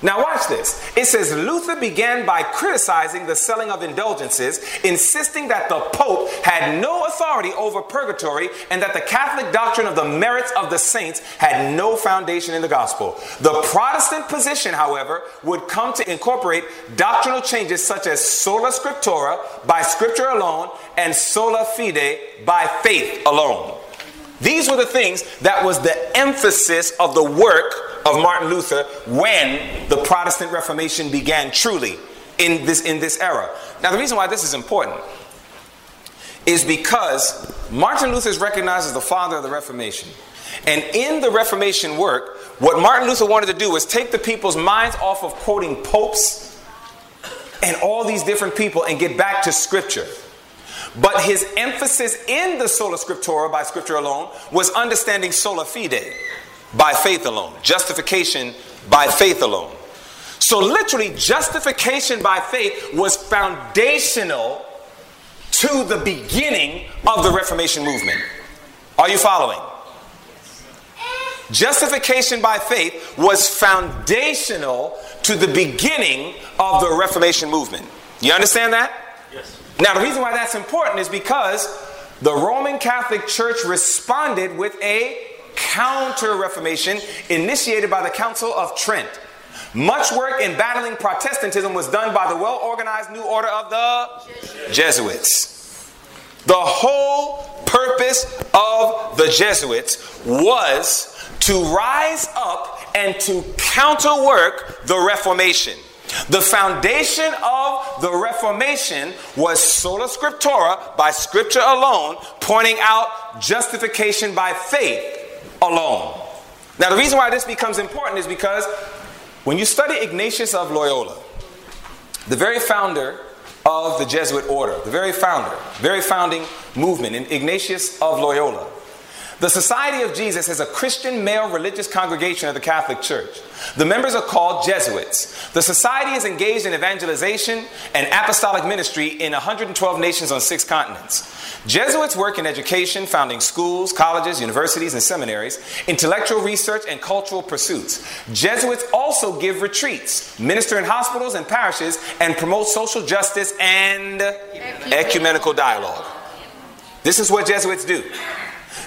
Now, watch this. It says Luther began by criticizing the selling of indulgences, insisting that the Pope had no authority over purgatory and that the Catholic doctrine of the merits of the saints had no foundation in the gospel. The Protestant position, however, would come to incorporate doctrinal changes such as sola scriptura, by scripture alone, and sola fide, by faith alone. These were the things that was the emphasis of the work of Martin Luther when the Protestant Reformation began truly in this, in this era. Now, the reason why this is important is because Martin Luther is recognized as the father of the Reformation. And in the Reformation work, what Martin Luther wanted to do was take the people's minds off of quoting popes and all these different people and get back to Scripture. But his emphasis in the sola scriptura by Scripture alone was understanding sola fide by faith alone, justification by faith alone. So, literally, justification by faith was foundational to the beginning of the Reformation movement. Are you following? Justification by faith was foundational to the beginning of the Reformation movement. You understand that? Yes. Now, the reason why that's important is because the Roman Catholic Church responded with a counter Reformation initiated by the Council of Trent. Much work in battling Protestantism was done by the well organized new order of the Jesuits. The whole purpose of the Jesuits was to rise up and to counterwork the Reformation. The foundation of the Reformation was sola scriptura, by scripture alone, pointing out justification by faith alone. Now, the reason why this becomes important is because when you study Ignatius of Loyola, the very founder of the Jesuit order, the very founder, very founding movement, in Ignatius of Loyola, the Society of Jesus is a Christian male religious congregation of the Catholic Church. The members are called Jesuits. The society is engaged in evangelization and apostolic ministry in 112 nations on six continents. Jesuits work in education, founding schools, colleges, universities, and seminaries, intellectual research, and cultural pursuits. Jesuits also give retreats, minister in hospitals and parishes, and promote social justice and ecumenical dialogue. This is what Jesuits do.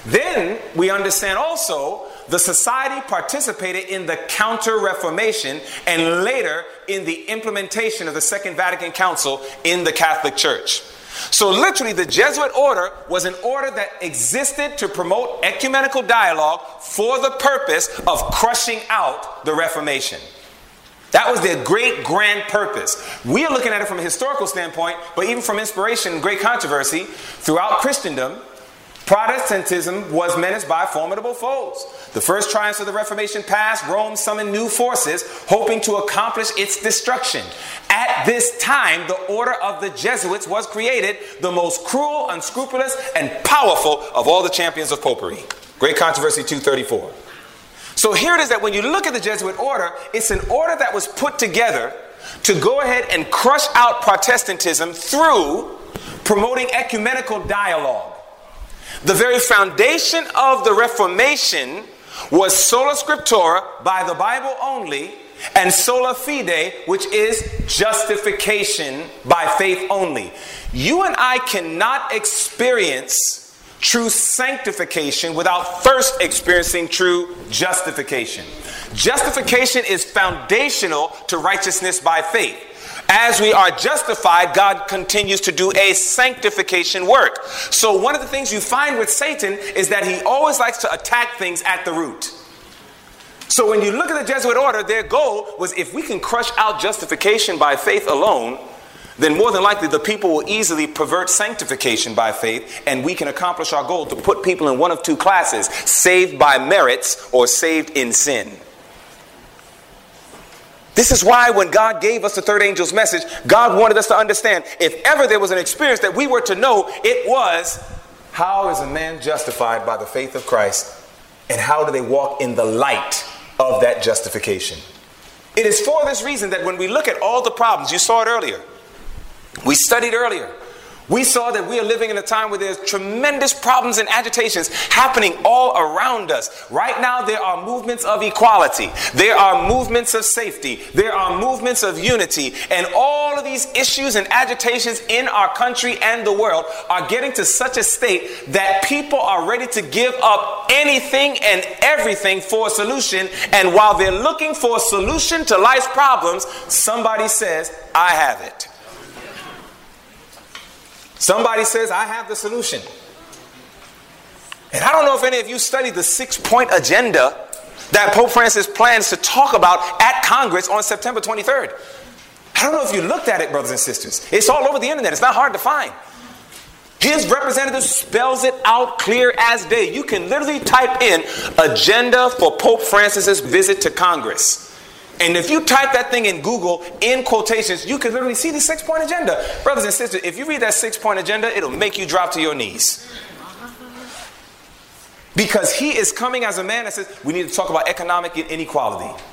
Then we understand also the society participated in the Counter Reformation and later in the implementation of the Second Vatican Council in the Catholic Church. So, literally, the Jesuit order was an order that existed to promote ecumenical dialogue for the purpose of crushing out the Reformation. That was their great grand purpose. We are looking at it from a historical standpoint, but even from inspiration and great controversy throughout Christendom, Protestantism was menaced by formidable foes. The first triumphs of the Reformation passed, Rome summoned new forces, hoping to accomplish its destruction. At this time, the order of the Jesuits was created, the most cruel, unscrupulous, and powerful of all the champions of popery. Great Controversy 234. So here it is that when you look at the Jesuit order, it's an order that was put together to go ahead and crush out Protestantism through promoting ecumenical dialogue. The very foundation of the Reformation was sola scriptura, by the Bible only, and sola fide, which is justification by faith only. You and I cannot experience true sanctification without first experiencing true justification. Justification is foundational to righteousness by faith. As we are justified, God continues to do a sanctification work. So, one of the things you find with Satan is that he always likes to attack things at the root. So, when you look at the Jesuit order, their goal was if we can crush out justification by faith alone, then more than likely the people will easily pervert sanctification by faith, and we can accomplish our goal to put people in one of two classes saved by merits or saved in sin. This is why when God gave us the third angel's message, God wanted us to understand if ever there was an experience that we were to know, it was how is a man justified by the faith of Christ? And how do they walk in the light of that justification? It is for this reason that when we look at all the problems, you saw it earlier, we studied earlier, We saw that we are living in a time where there's tremendous problems and agitations happening all around us. Right now, there are movements of equality, there are movements of safety, there are movements of unity, and all of these issues and agitations in our country and the world are getting to such a state that people are ready to give up anything and everything for a solution. And while they're looking for a solution to life's problems, somebody says, I have it. Somebody says, I have the solution. And I don't know if any of you studied the six point agenda that Pope Francis plans to talk about at Congress on September 23rd. I don't know if you looked at it, brothers and sisters. It's all over the internet, it's not hard to find. His representative spells it out clear as day. You can literally type in agenda for Pope Francis's visit to Congress. And if you type that thing in Google in quotations, you can literally see the six point agenda. Brothers and sisters, if you read that six point agenda, it'll make you drop to your knees. Because he is coming as a man that says we need to talk about economic inequality.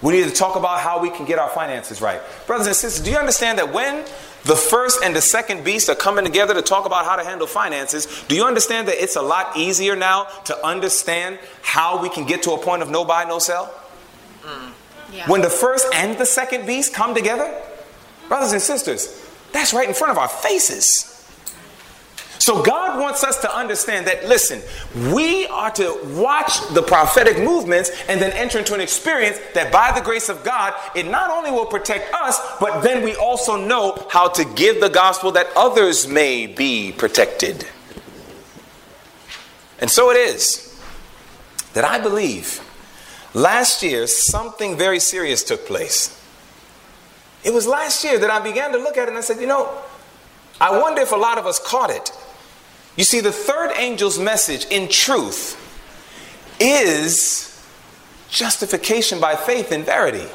We need to talk about how we can get our finances right. Brothers and sisters, do you understand that when the first and the second beast are coming together to talk about how to handle finances, do you understand that it's a lot easier now to understand how we can get to a point of no buy, no sell? Mm. When the first and the second beast come together, brothers and sisters, that's right in front of our faces. So God wants us to understand that, listen, we are to watch the prophetic movements and then enter into an experience that by the grace of God, it not only will protect us, but then we also know how to give the gospel that others may be protected. And so it is that I believe Last year, something very serious took place. It was last year that I began to look at it and I said, you know, I wonder if a lot of us caught it. You see, the third angel's message, in truth, is justification by faith in verity.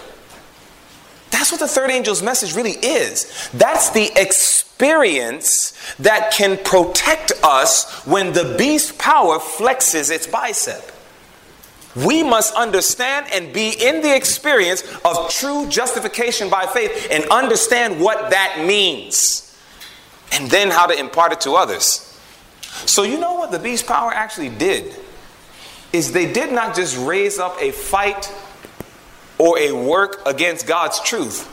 That's what the third angel's message really is. That's the experience that can protect us when the beast power flexes its bicep. We must understand and be in the experience of true justification by faith and understand what that means. And then how to impart it to others. So, you know what the beast power actually did? Is they did not just raise up a fight or a work against God's truth,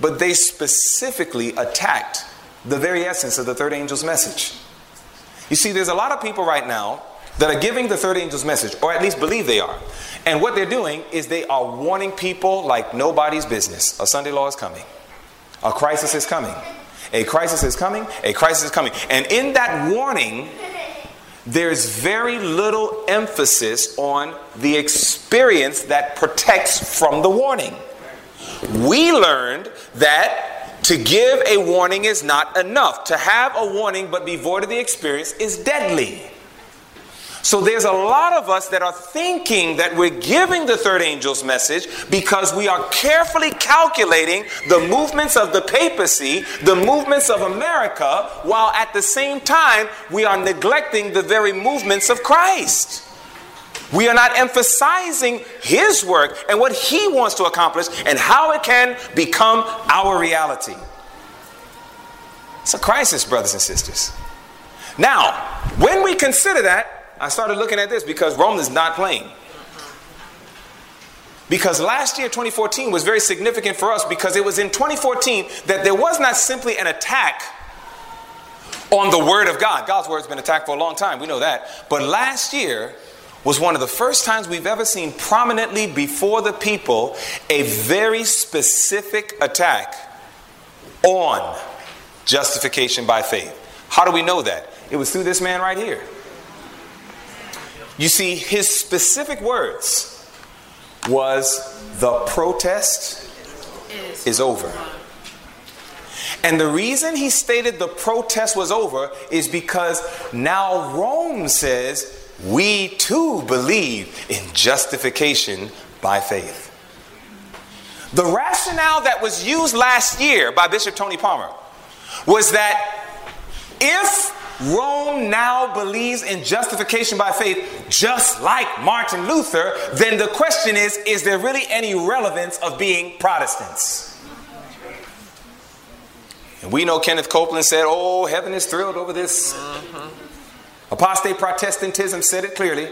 but they specifically attacked the very essence of the third angel's message. You see, there's a lot of people right now that are giving the third angel's message, or at least believe they are. And what they're doing is they are warning people like nobody's business. A Sunday law is coming. A crisis is coming. A crisis is coming. A crisis is coming. And in that warning, there's very little emphasis on the experience that protects from the warning. We learned that to give a warning is not enough. To have a warning but be void of the experience is deadly. So there's a lot of us that are thinking that we're giving the third angel's message because we are carefully calculating the movements of the papacy, the movements of America, while at the same time we are neglecting the very movements of Christ. We are not emphasizing his work and what he wants to accomplish and how it can become our reality. It's a crisis, brothers and sisters. Now, when we consider that, I started looking at this because Rome is not playing. Because last year, 2014, was very significant for us because it was in 2014 that there was not simply an attack on the Word of God. God's Word's been attacked for a long time, we know that. But last year was one of the first times we've ever seen prominently before the people a very specific attack on justification by faith. How do we know that? It was through this man right here. You see, his specific words was the protest is over. And the reason he stated the protest was over is because now Rome says we too believe in justification by faith. The rationale that was used last year by Bishop Tony Palmer was that if Rome now believes in justification by faith just like Martin Luther, then the question is is there really any relevance of being Protestants? And we know Kenneth Copeland said, Oh, heaven is thrilled over this. Mm-hmm. Apostate Protestantism said it clearly.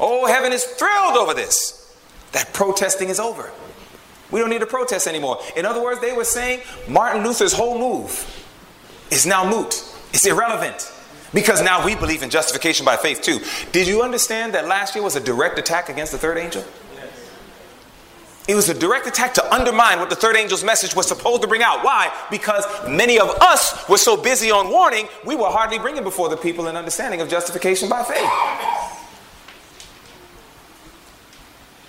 Oh, heaven is thrilled over this. That protesting is over. We don't need to protest anymore. In other words, they were saying Martin Luther's whole move is now moot, it's irrelevant. Because now we believe in justification by faith too. Did you understand that last year was a direct attack against the third angel? It was a direct attack to undermine what the third angel's message was supposed to bring out. Why? Because many of us were so busy on warning, we were hardly bringing before the people an understanding of justification by faith.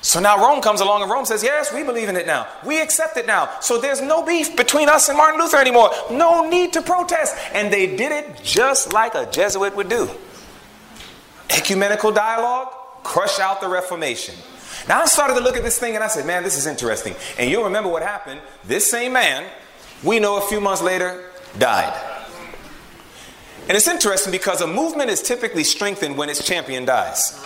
So now Rome comes along and Rome says, Yes, we believe in it now. We accept it now. So there's no beef between us and Martin Luther anymore. No need to protest. And they did it just like a Jesuit would do ecumenical dialogue, crush out the Reformation. Now I started to look at this thing and I said, Man, this is interesting. And you'll remember what happened. This same man, we know a few months later, died. And it's interesting because a movement is typically strengthened when its champion dies.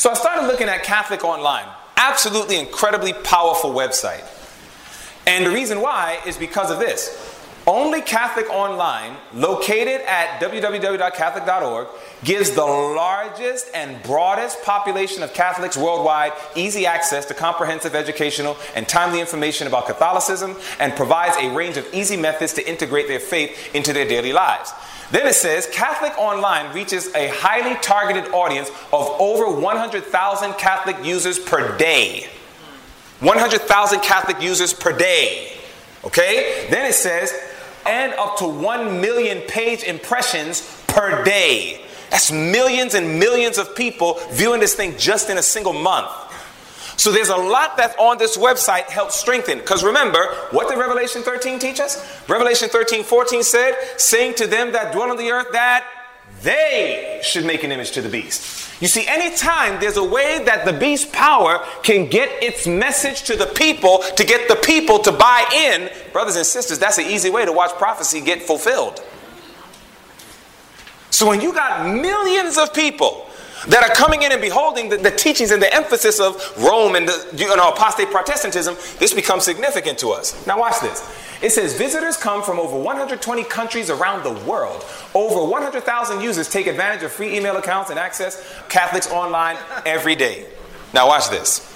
So I started looking at Catholic Online. Absolutely incredibly powerful website. And the reason why is because of this. Only Catholic Online, located at www.catholic.org, gives the largest and broadest population of Catholics worldwide easy access to comprehensive educational and timely information about Catholicism and provides a range of easy methods to integrate their faith into their daily lives. Then it says Catholic Online reaches a highly targeted audience of over 100,000 Catholic users per day. 100,000 Catholic users per day. Okay? Then it says, and up to 1 million page impressions per day. That's millions and millions of people viewing this thing just in a single month. So there's a lot that on this website helps strengthen. Because remember, what did Revelation 13 teach us? Revelation 13, 14 said, saying to them that dwell on the earth that they should make an image to the beast. You see, anytime there's a way that the beast power can get its message to the people, to get the people to buy in, brothers and sisters, that's an easy way to watch prophecy get fulfilled. So when you got millions of people that are coming in and beholding the, the, teachings and the emphasis of Rome and the you know, apostate Protestantism, this becomes significant to us. Now, watch this. It says visitors come from over 120 countries around the world. Over 100,000 users take advantage of free email accounts and access Catholics online every day. Now, watch this.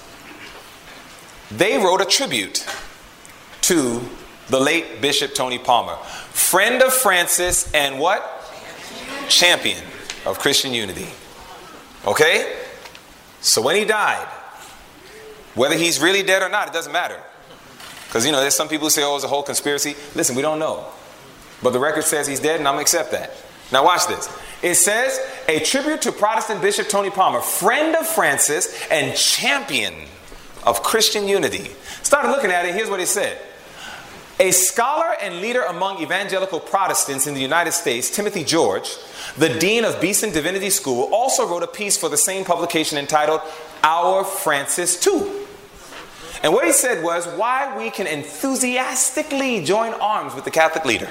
They wrote a tribute to the late Bishop Tony Palmer, friend of Francis and what? Champion of Christian unity. Okay? So when he died, whether he's really dead or not, it doesn't matter. Because, you know, there's some people who say, oh, it's a whole conspiracy. Listen, we don't know. But the record says he's dead, and I'm going to accept that. Now, watch this. It says, a tribute to Protestant Bishop Tony Palmer, friend of Francis and champion of Christian unity. Started looking at it, here's what he said. A scholar and leader among evangelical Protestants in the United States, Timothy George, the dean of Beeson Divinity School, also wrote a piece for the same publication entitled Our Francis Too. And what he said was why we can enthusiastically join arms with the Catholic leader.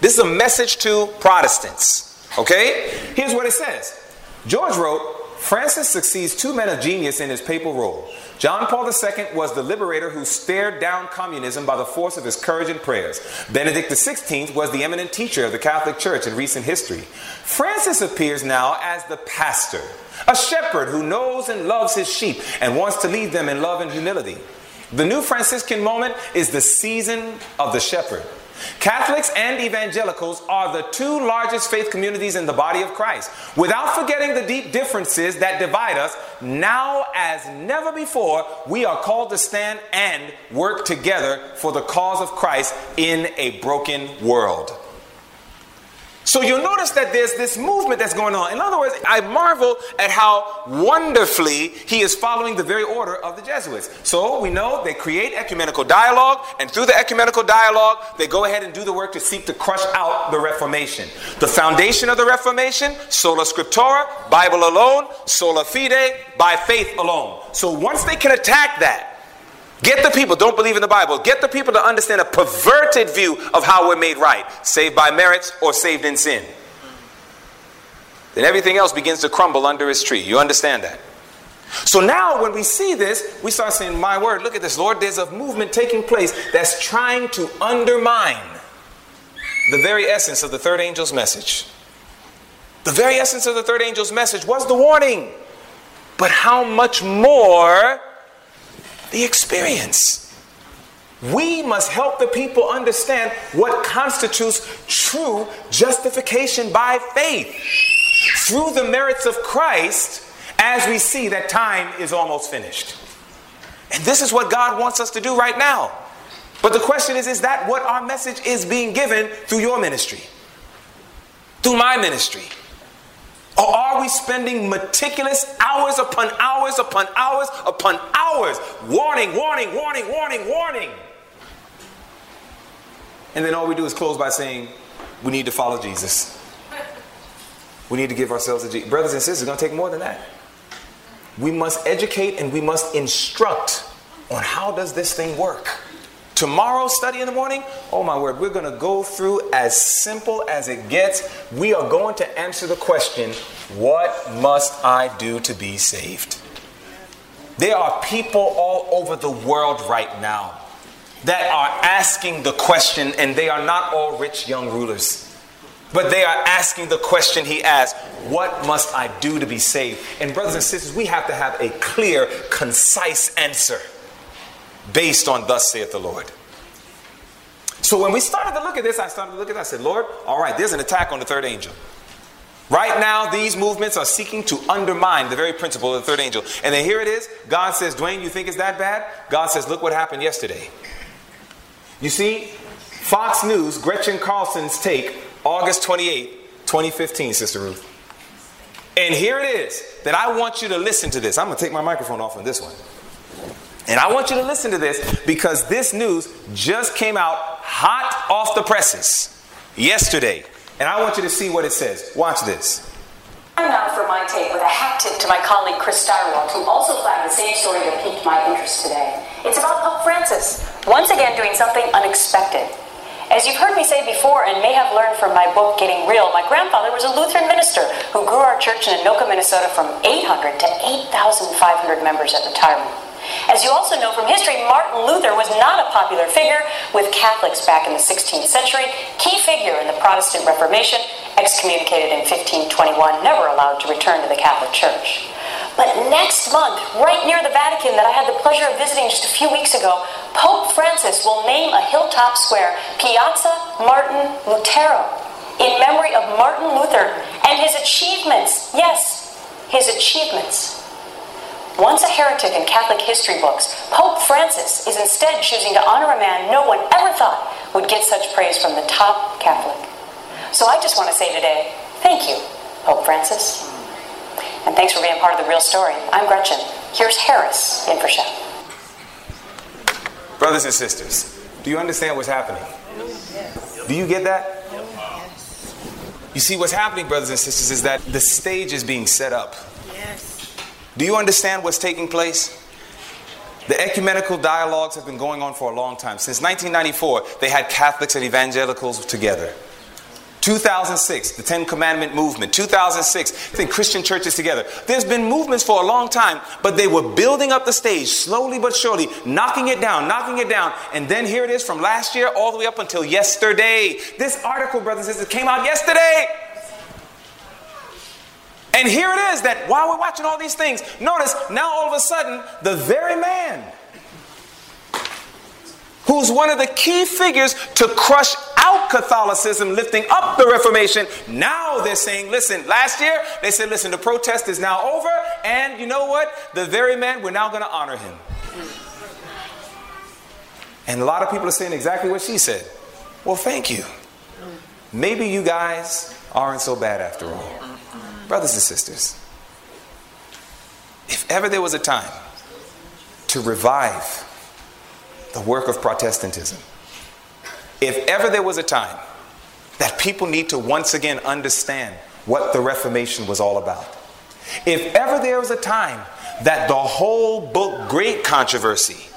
This is a message to Protestants. Okay? Here's what it says George wrote, Francis succeeds two men of genius in his papal role. John Paul II was the liberator who stared down communism by the force of his courage and prayers. Benedict XVI was the eminent teacher of the Catholic Church in recent history. Francis appears now as the pastor, a shepherd who knows and loves his sheep and wants to lead them in love and humility. The new Franciscan moment is the season of the shepherd. Catholics and evangelicals are the two largest faith communities in the body of Christ. Without forgetting the deep differences that divide us, now as never before, we are called to stand and work together for the cause of Christ in a broken world. So you'll notice that there's this movement that's going on. In other words, I marvel at how wonderfully he is following the very order of the Jesuits. So we know they create ecumenical dialogue, and through the ecumenical dialogue, they go ahead and do the work to seek to crush out the Reformation. The foundation of the Reformation, sola scriptura, Bible alone, sola fide, by faith alone. So once they can attack that, Get the people, don't believe in the Bible, get the people to understand a perverted view of how we're made right saved by merits or saved in sin. Then everything else begins to crumble under his tree. You understand that? So now, when we see this, we start saying, My word, look at this, Lord. There's a movement taking place that's trying to undermine the very essence of the third angel's message. The very essence of the third angel's message was the warning, but how much more the experience? We must help the people understand what constitutes true justification by faith through the merits of Christ as we see that time is almost finished. And this is what God wants us to do right now. But the question is is that what our message is being given through your ministry? Through my ministry? Or are we spending meticulous hours upon hours upon hours upon hours? Warning, warning, warning, warning, warning. And then all we do is close by saying, we need to follow Jesus. We need to give ourselves to Jesus. Brothers and sisters, it's going to take more than that. We must educate and we must instruct on how does this thing work. Tomorrow, study in the morning, oh my word, we're going to go through as simple as it gets. We are going to answer the question, what must I do to be saved? There are people all over the world right now that are asking the question, and they are not all rich young rulers. But they are asking the question he asked, What must I do to be saved? And, brothers and sisters, we have to have a clear, concise answer based on thus saith the Lord. So when we started to look at this, I started to look at it. I said, Lord, all right, there's an attack on the third angel. Right now, these movements are seeking to undermine the very principle of the third angel. And then here it is. God says, Dwayne, you think it's that bad? God says, look what happened yesterday. You see, Fox News, Gretchen Carlson's take, August 28, 2015, Sister Ruth. And here it is that I want you to listen to this. I'm going to take my microphone off on this one. And I want you to listen to this because this news just came out hot off the presses yesterday. And I want you to see what it says. Watch this. I'm now for my take with a hat tip to my colleague Chris Stirewalt, who also flagged the same story that piqued my interest today. It's about Pope Francis, once again doing something unexpected. As you've heard me say before and may have learned from my book Getting Real, my grandfather was a Lutheran minister who grew our church in Anoka, Minnesota from 800 to 8,500 members at retirement. As you also know from history, Martin Luther was not a popular figure with Catholics back in the 16th century, key figure in the Protestant Reformation, excommunicated in 1521, never allowed to return to the Catholic Church. But next month, right near the Vatican that I had the pleasure of visiting just a few weeks ago, Pope Francis will name a hilltop square Piazza Martin Lutero in memory of Martin Luther and his achievements. Yes, his achievements. Once a heretic in Catholic history books, Pope Francis is instead choosing to honor a man no one ever thought would get such praise from the top Catholic. So I just want to say today, thank you, Pope Francis. And thanks for being part of the real story. I'm Gretchen. Here's Harris in for Shep. Brothers and sisters, do you understand what's happening? Do you get that? You see, what's happening, brothers and sisters, is that the stage is being set up. Do you understand what's taking place? The ecumenical dialogues have been going on for a long time. Since 1994, they had Catholics and evangelicals together. 2006, the Ten Commandment movement. 2006, I think Christian churches together. There's been movements for a long time, but they were building up the stage slowly but surely, knocking it down, knocking it down. And then here it is from last year all the way up until yesterday. This article, brothers and sisters, came out yesterday. And here it is that while we're watching all these things, notice now all of a sudden, the very man who's one of the key figures to crush out Catholicism, lifting up the Reformation, now they're saying, listen, last year they said, listen, the protest is now over, and you know what? The very man, we're now going to honor him. And a lot of people are saying exactly what she said. Well, thank you. Maybe you guys aren't so bad after all. Brothers and sisters, if ever there was a time to revive the work of Protestantism, if ever there was a time that people need to once again understand what the Reformation was all about, if ever there was a time that the whole book, Great Controversy,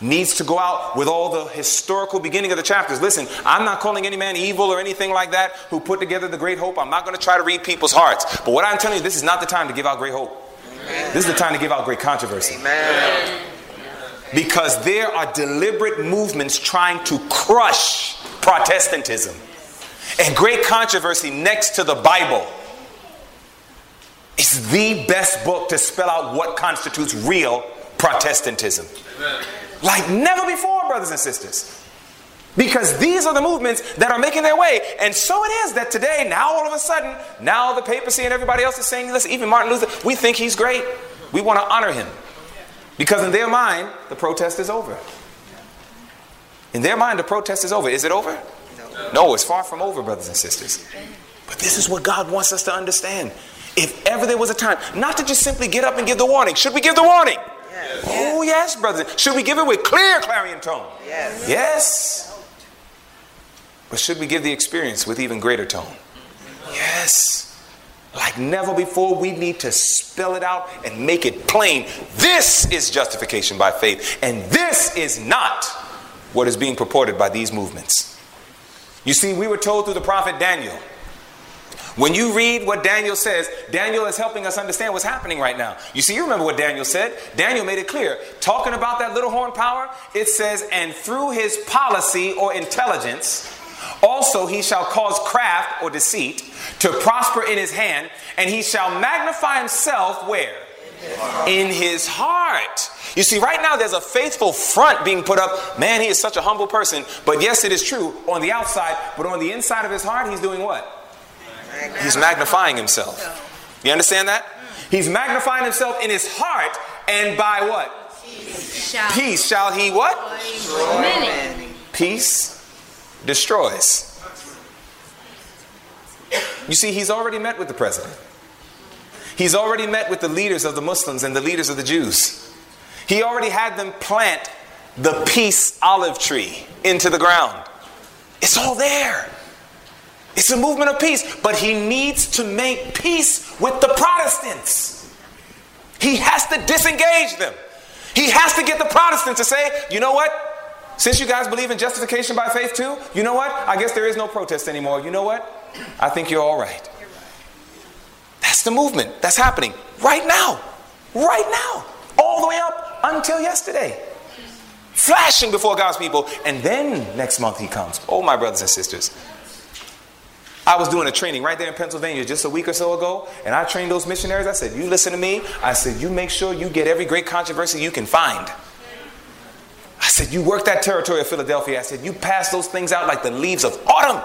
needs to go out with all the historical beginning of the chapters. Listen, I'm not calling any man evil or anything like that who put together the great hope. I'm not going to try to read people's hearts. But what I'm telling you, this is not the time to give out great hope. This is the time to give out great controversy. Amen. Because there are deliberate movements trying to crush Protestantism. And great controversy next to the Bible is the best book to spell out what constitutes real Protestantism. Like never before, brothers and sisters. Because these are the movements that are making their way. And so it is that today, now all of a sudden, now the papacy and everybody else is saying, listen, even Martin Luther, we think he's great. We want to honor him. Because in their mind, the protest is over. In their mind, the protest is over. Is it over? No, it's far from over, brothers and sisters. But this is what God wants us to understand. If ever there was a time, not to just simply get up and give the warning. Should we give the warning? Yes. Oh, yes, brothers. Should we give it with clear clarion tone? Yes. Yes. But should we give the experience with even greater tone? Yes. Like never before, we need to spell it out and make it plain. This is justification by faith, and this is not what is being purported by these movements. You see, we were told through the prophet Daniel. When you read what Daniel says, Daniel is helping us understand what's happening right now. You see, you remember what Daniel said? Daniel made it clear. Talking about that little horn power, it says, and through his policy or intelligence, also, he shall cause craft or deceit to prosper in his hand, and he shall magnify himself where? In his heart. You see, right now there's a faithful front being put up. Man, he is such a humble person. But yes, it is true on the outside, but on the inside of his heart, he's doing what? He's magnifying himself. You understand that? He's magnifying himself in his heart, and by what? Peace shall he what? many. Peace destroys. You see, he's already met with the president. He's already met with the leaders of the Muslims and the leaders of the Jews. He already had them plant the peace olive tree into the ground. It's all there. It's a movement of peace, but he needs to make peace with the Protestants. He has to disengage them. He has to get the Protestants to say, you know what? Since you guys believe in justification by faith too, you know what? I guess there is no protest anymore. You know what? I think you're all right. That's the movement that's happening right now. Right now. All the way up until yesterday. Flashing before God's people. And then next month he comes. Oh, my brothers and sisters. I was doing a training right there in Pennsylvania just a week or so ago, and I trained those missionaries. I said, You listen to me. I said, You make sure you get every great controversy you can find. I said, You work that territory of Philadelphia. I said, You pass those things out like the leaves of autumn.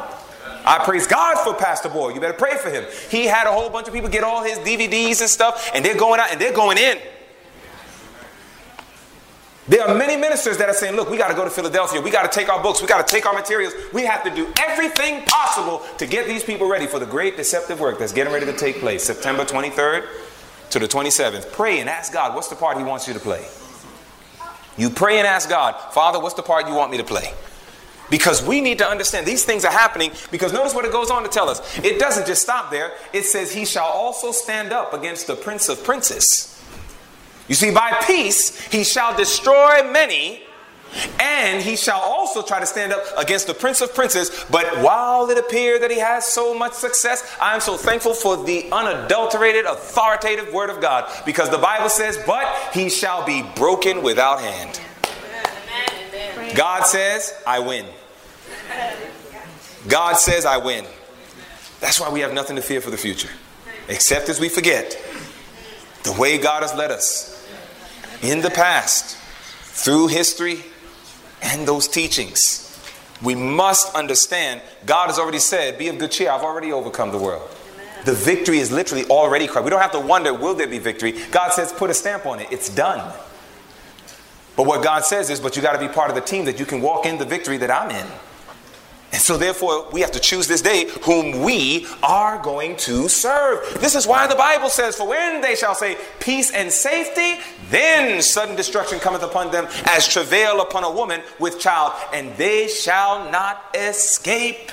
I praise God for Pastor Boy. You better pray for him. He had a whole bunch of people get all his DVDs and stuff, and they're going out and they're going in. There are many ministers that are saying, look, we got to go to Philadelphia. We got to take our books. We got to take our materials. We have to do everything possible to get these people ready for the great deceptive work that's getting ready to take place September 23rd to the 27th. Pray and ask God, what's the part He wants you to play? You pray and ask God, Father, what's the part you want me to play? Because we need to understand these things are happening. Because notice what it goes on to tell us. It doesn't just stop there. It says, He shall also stand up against the prince of princes. You see, by peace, he shall destroy many, and he shall also try to stand up against the prince of princes. But while it appears that he has so much success, I am so thankful for the unadulterated, authoritative word of God. Because the Bible says, But he shall be broken without hand. God says, I win. God says, I win. That's why we have nothing to fear for the future. Except as we forget the way God has led us in the past through history and those teachings. We must understand God has already said, Be of good cheer, I've already overcome the world. The victory is literally already cried. We don't have to wonder, will there be victory? God says, put a stamp on it. It's done. But what God says is, but you got to be part of the team that you can walk in the victory that I'm in. And so, therefore, we have to choose this day whom we are going to serve. This is why the Bible says, For when they shall say peace and safety, then sudden destruction cometh upon them as travail upon a woman with child, and they shall not escape.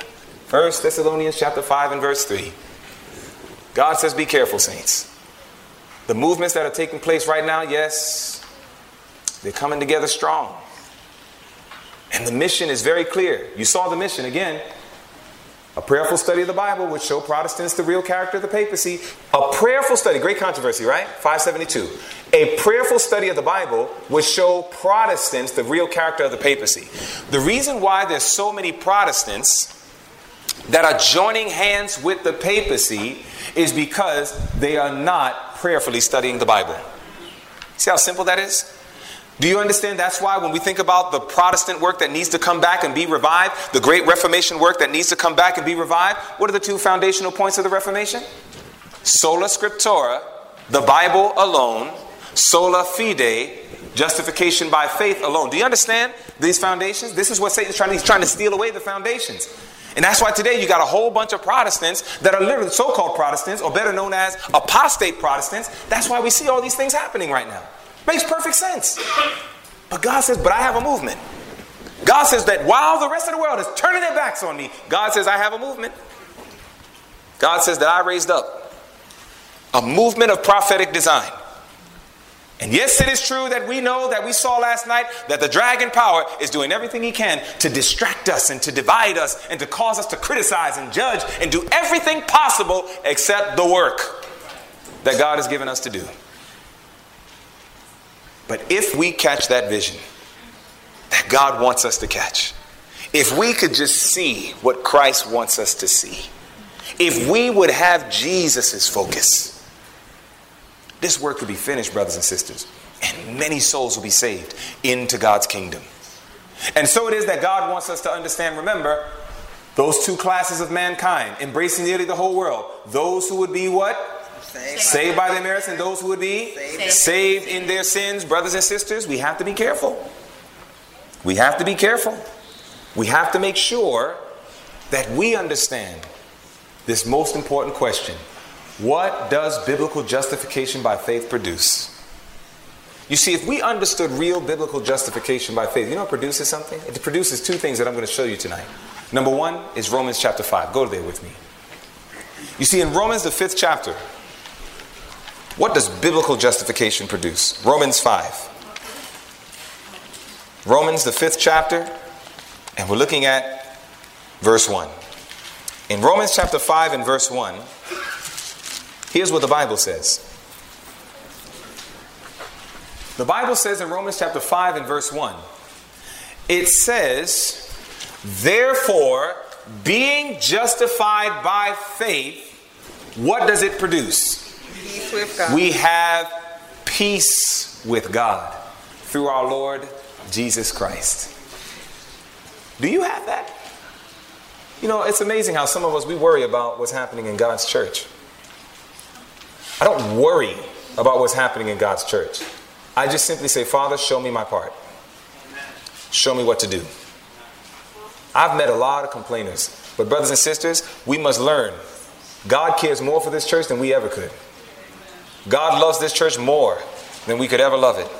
1 Thessalonians chapter 5 and verse 3. God says, Be careful, saints. The movements that are taking place right now, yes, they're coming together strong. And the mission is very clear. You saw the mission again. A prayerful study of the Bible would show Protestants the real character of the papacy. A prayerful study, great controversy, right? 572. A prayerful study of the Bible would show Protestants the real character of the papacy. The reason why there's so many Protestants that are joining hands with the papacy is because they are not prayerfully studying the Bible. See how simple that is? Do you understand? That's why when we think about the Protestant work that needs to come back and be revived, the great Reformation work that needs to come back and be revived, what are the two foundational points of the Reformation? Sola Scriptura, the Bible alone, sola fide, justification by faith alone. Do you understand these foundations? This is what Satan's trying to, he's trying to steal away the foundations. And that's why today you got a whole bunch of Protestants that are literally so called Protestants, or better known as apostate Protestants. That's why we see all these things happening right now. Makes perfect sense. But God says, but I have a movement. God says that while the rest of the world is turning their backs on me, God says, I have a movement. God says that I raised up a movement of prophetic design. And yes, it is true that we know that we saw last night that the dragon power is doing everything he can to distract us and to divide us and to cause us to criticize and judge and do everything possible except the work that God has given us to do. But if we catch that vision that God wants us to catch, if we could just see what Christ wants us to see, if we would have Jesus' focus, this work could be finished, brothers and sisters, and many souls will be saved into God's kingdom. And so it is that God wants us to understand, remember, those two classes of mankind, embracing nearly the whole world. Those who would be what? Saved. Saved by their merits, and those who would be Saved. saved in their sins. Brothers and sisters, we have to be careful. We have to be careful. We have to make sure that we understand this most important question What does biblical justification by faith produce? You see, if we understood real biblical justification by faith, you know it produces something? It produces two things that I'm going to show you tonight. Number one is Romans chapter 5. Go there with me. You see, in Romans, the fifth chapter, what does biblical justification produce? Romans 5. Romans, the fifth chapter, and we're looking at verse 1. In Romans chapter 5 and verse 1, here's what the Bible says. The Bible says in Romans chapter 5 and verse 1, it says, Therefore, being justified by faith, what does it produce? Peace with God. We have peace with God through our Lord Jesus Christ. Do you have that? You know, it's amazing how some of us we worry about what's happening in God's church. I don't worry about what's happening in God's church. I just simply say, Father, show me my part. Show me what to do. I've met a lot of complainers, but brothers and sisters, we must learn. God cares more for this church than we ever could. God loves this church more than we could ever love it.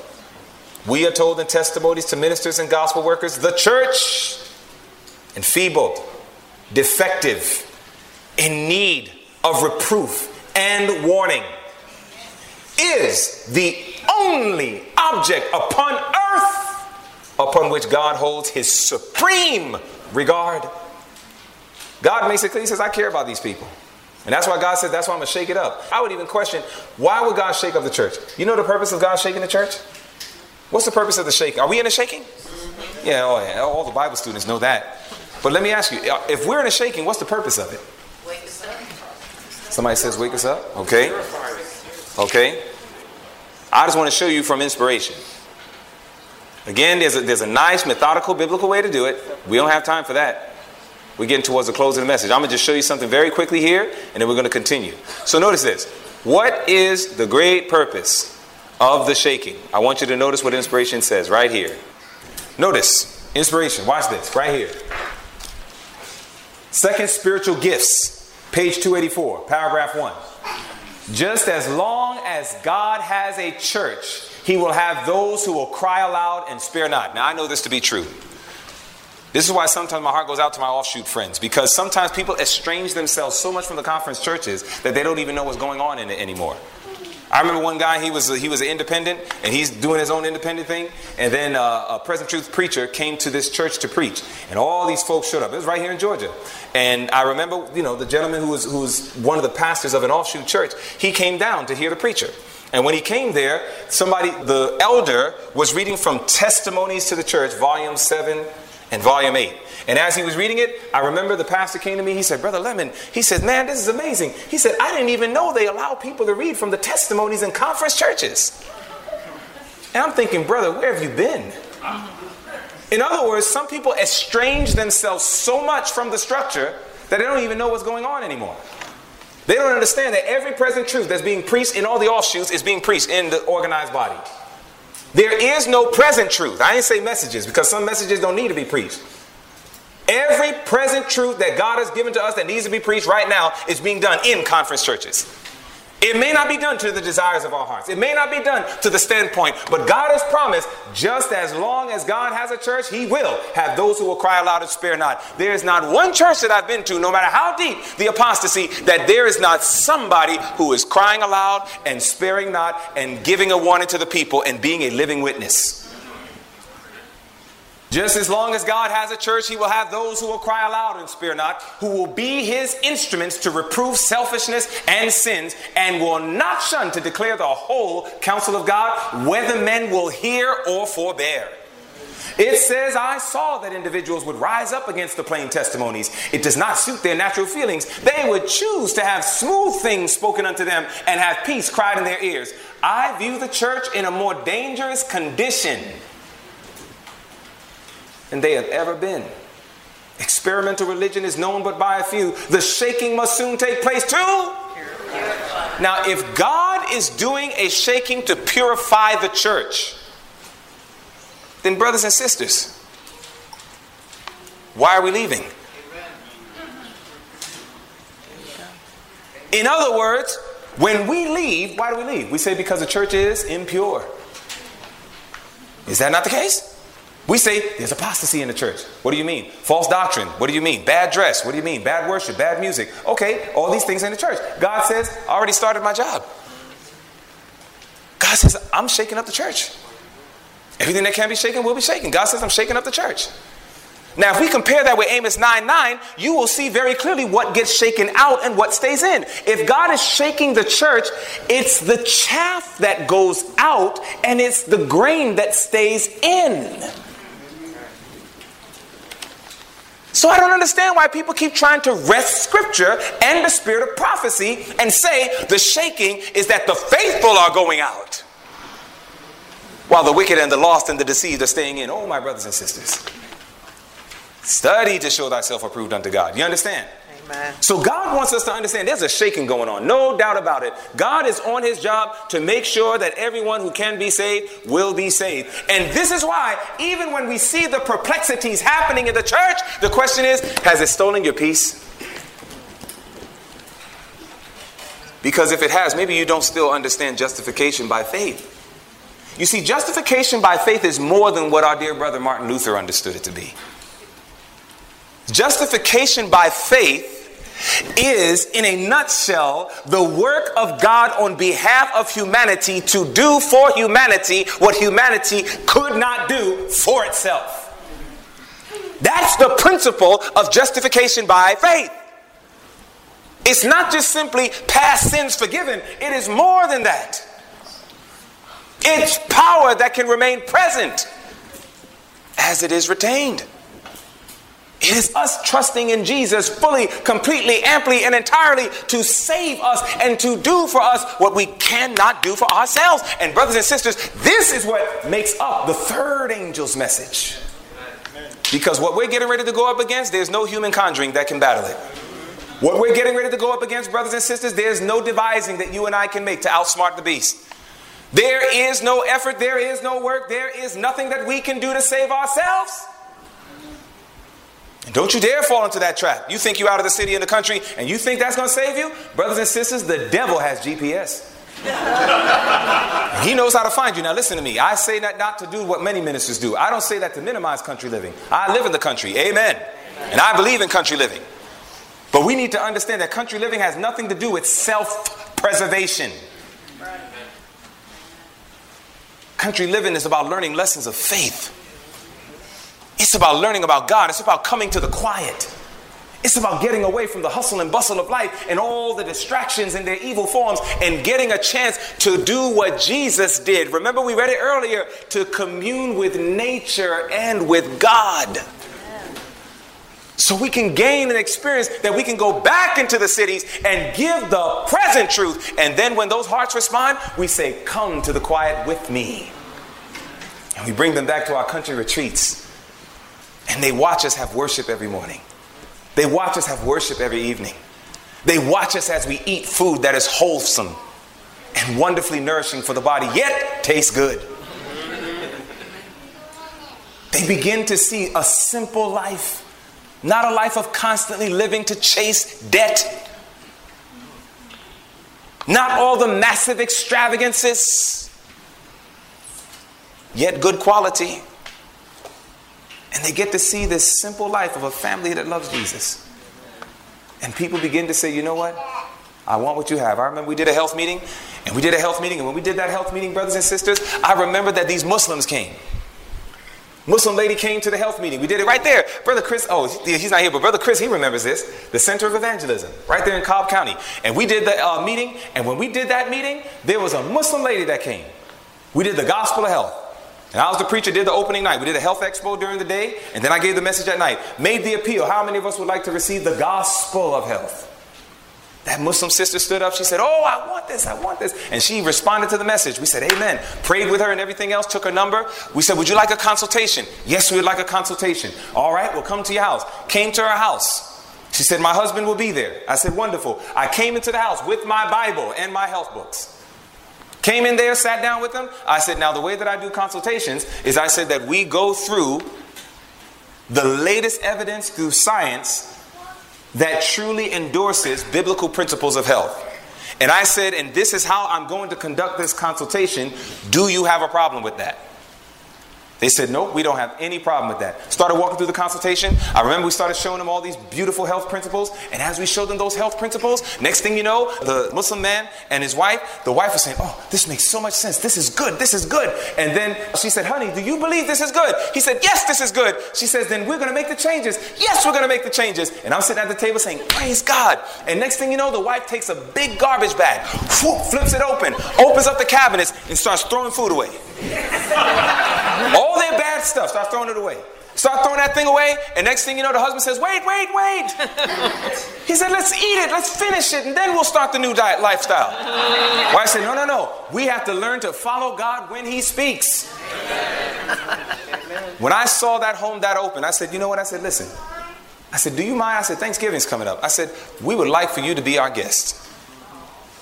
We are told in testimonies to ministers and gospel workers the church, enfeebled, defective, in need of reproof and warning, is the only object upon earth upon which God holds his supreme regard. God he says, I care about these people. And that's why God said, that's why I'm going to shake it up. I would even question, why would God shake up the church? You know the purpose of God shaking the church? What's the purpose of the shaking? Are we in a shaking? Yeah, oh yeah, all the Bible students know that. But let me ask you, uh, if we're in a shaking, what's the purpose of it? Somebody says, wake us up? Okay. Okay. I just want to show you from inspiration. Again, there's a, there's a nice methodical biblical way to do it. We don't have time for that. We're getting towards the close of the message. I'm going to just show you something very quickly here, and then we're going to continue. So notice this. What is the great purpose of the shaking? I want you to notice what inspiration says right here. Notice, inspiration, watch this, right here. Second spiritual gifts, page 284, paragraph 1. Just as long as God has a church, he will have those who will cry aloud and spare not. Now, I know this to be true. This is why sometimes my heart goes out to my offshoot friends because sometimes people estrange themselves so much from the conference churches that they don't even know what's going on in it anymore. I remember one guy, he was, he was an independent, and he's doing his own independent thing. And then uh, a Present Truth preacher came to this church to preach. And all these folks showed up. It was right here in Georgia. And I remember, you know, the gentleman who was, who was one of the pastors of an offshoot church, he came down to hear the preacher. And when he came there, somebody, the elder, was reading from Testimonies to the Church, volume 7 and volume 8. And as he was reading it, I remember the pastor came to me. He said, Brother Lemon, he said, Man, this is amazing. He said, I didn't even know they allow people to read from the testimonies in conference churches. And I'm thinking, Brother, where have you been? In other words, some people estrange themselves so much from the structure that they don't even know what's going on anymore. They don't understand that every present truth that's being preached in all the offshoots is being preached in the organized body. There is no present truth. I ain't say messages because some messages don't need to be preached. Every present truth that God has given to us that needs to be preached right now is being done in conference churches. It may not be done to the desires of our hearts. It may not be done to the standpoint, but God has promised just as long as God has a church, He will have those who will cry aloud and spare not. There is not one church that I've been to, no matter how deep the apostasy, that there is not somebody who is crying aloud and sparing not and giving a warning to the people and being a living witness. Just as long as God has a church, He will have those who will cry aloud and spare not, who will be His instruments to reprove selfishness and sins, and will not shun to declare the whole counsel of God, whether men will hear or forbear. It says, I saw that individuals would rise up against the plain testimonies. It does not suit their natural feelings. They would choose to have smooth things spoken unto them and have peace cried in their ears. I view the church in a more dangerous condition than they have ever been. Experimental religion is known but by a few. The shaking must soon take place too. Now, if God is doing a shaking to purify the church, then, brothers and sisters, why are we leaving? In other words, when we leave, why do we leave? We say because the church is impure. Is that not the case? We say there's apostasy in the church. What do you mean? False doctrine. What do you mean? Bad dress. What do you mean? Bad worship, bad music. Okay, all these things in the church. God says, I already started my job. God says, I'm shaking up the church. Everything that can be shaken will be shaken. God says, I'm shaking up the church. Now, if we compare that with Amos 9 9, you will see very clearly what gets shaken out and what stays in. If God is shaking the church, it's the chaff that goes out and it's the grain that stays in. So I don't understand why people keep trying to wrest scripture and the spirit of prophecy and say the shaking is that the faithful are going out while the wicked and the lost and the deceived are staying in. Oh, my brothers and sisters. Study to show thyself approved unto God. You understand? So God wants us to understand there's a shaking going on, no doubt about it. God is on his job to make sure that everyone who can be saved will be saved. And this is why, even when we see the perplexities happening in the church, the question is has it stolen your peace? Because if it has, maybe you don't still understand justification by faith. You see, justification by faith is more than what our dear brother Martin Luther understood it to be. Justification by faith is, in a nutshell, the work of God on behalf of humanity to do for humanity what humanity could not do for itself. That's the principle of justification by faith. It's not just simply past sins forgiven, it is more than that. It's power that can remain present as it is retained. It is us trusting in Jesus fully, completely, amply, and entirely to save us and to do for us what we cannot do for ourselves. And, brothers and sisters, this is what makes up the third angel's message. Because what we're getting ready to go up against, there's no human conjuring that can battle it. What we're getting ready to go up against, brothers and sisters, there's no devising that you and I can make to outsmart the beast. There is no effort, there is no work, there is nothing that we can do to save ourselves. And don't you dare fall into that trap. You think you're out of the city and the country and you think that's going to save you? Brothers and sisters, the devil has GPS. he knows how to find you. Now, listen to me. I say that not to do what many ministers do. I don't say that to minimize country living. I live in the country. Amen. And I believe in country living. But we need to understand that country living has nothing to do with self preservation. Country living is about learning lessons of faith. It's about learning about God. It's about coming to the quiet. It's about getting away from the hustle and bustle of life and all the distractions and their evil forms and getting a chance to do what Jesus did. Remember, we read it earlier to commune with nature and with God. So we can gain an experience that we can go back into the cities and give the present truth. And then when those hearts respond, we say, Come to the quiet with me. And we bring them back to our country retreats. And they watch us have worship every morning. They watch us have worship every evening. They watch us as we eat food that is wholesome and wonderfully nourishing for the body, yet tastes good. They begin to see a simple life, not a life of constantly living to chase debt, not all the massive extravagances, yet good quality. And they get to see this simple life of a family that loves Jesus. And people begin to say, you know what? I want what you have. I remember we did a health meeting, and we did a health meeting, and when we did that health meeting, brothers and sisters, I remember that these Muslims came. Muslim lady came to the health meeting. We did it right there. Brother Chris, oh, he's not here, but Brother Chris, he remembers this. The Center of Evangelism, right there in Cobb County. And we did the uh, meeting, and when we did that meeting, there was a Muslim lady that came. We did the gospel of health. And I was the preacher, did the opening night. We did a health expo during the day, and then I gave the message at night. Made the appeal. How many of us would like to receive the gospel of health? That Muslim sister stood up. She said, Oh, I want this, I want this. And she responded to the message. We said, Amen. Prayed with her and everything else, took her number. We said, Would you like a consultation? Yes, we would like a consultation. All right, we'll come to your house. Came to her house. She said, My husband will be there. I said, Wonderful. I came into the house with my Bible and my health books. Came in there, sat down with them. I said, now the way that I do consultations is I said that we go through the latest evidence through science that truly endorses biblical principles of health. And I said, and this is how I'm going to conduct this consultation. Do you have a problem with that? They said, nope, we don't have any problem with that. Started walking through the consultation. I remember we started showing them all these beautiful health principles. And as we showed them those health principles, next thing you know, the Muslim man and his wife, the wife was saying, oh, this makes so much sense. This is good. This is good. And then she said, honey, do you believe this is good? He said, yes, this is good. She says, then we're going to make the changes. Yes, we're going to make the changes. And I'm sitting at the table saying, praise God. And next thing you know, the wife takes a big garbage bag, whoop, flips it open, opens up the cabinets, and starts throwing food away. All their bad stuff, start throwing it away. Start throwing that thing away, and next thing you know, the husband says, Wait, wait, wait. he said, Let's eat it, let's finish it, and then we'll start the new diet lifestyle. Why I said, No, no, no. We have to learn to follow God when He speaks. when I saw that home that open, I said, You know what? I said, Listen. I said, Do you mind? I said, Thanksgiving's coming up. I said, We would like for you to be our guest.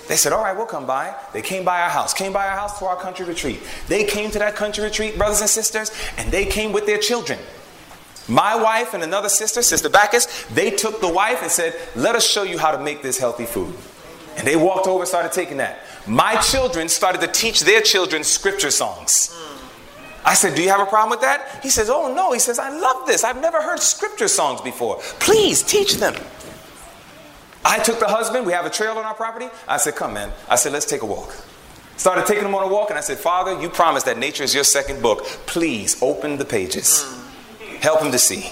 They said, All right, we'll come by. They came by our house, came by our house to our country retreat. They came to that country retreat, brothers and sisters, and they came with their children. My wife and another sister, Sister Bacchus, they took the wife and said, Let us show you how to make this healthy food. And they walked over and started taking that. My children started to teach their children scripture songs. I said, Do you have a problem with that? He says, Oh, no. He says, I love this. I've never heard scripture songs before. Please teach them. I took the husband, we have a trail on our property. I said, Come, man. I said, Let's take a walk. Started taking him on a walk, and I said, Father, you promised that nature is your second book. Please open the pages. Help him to see.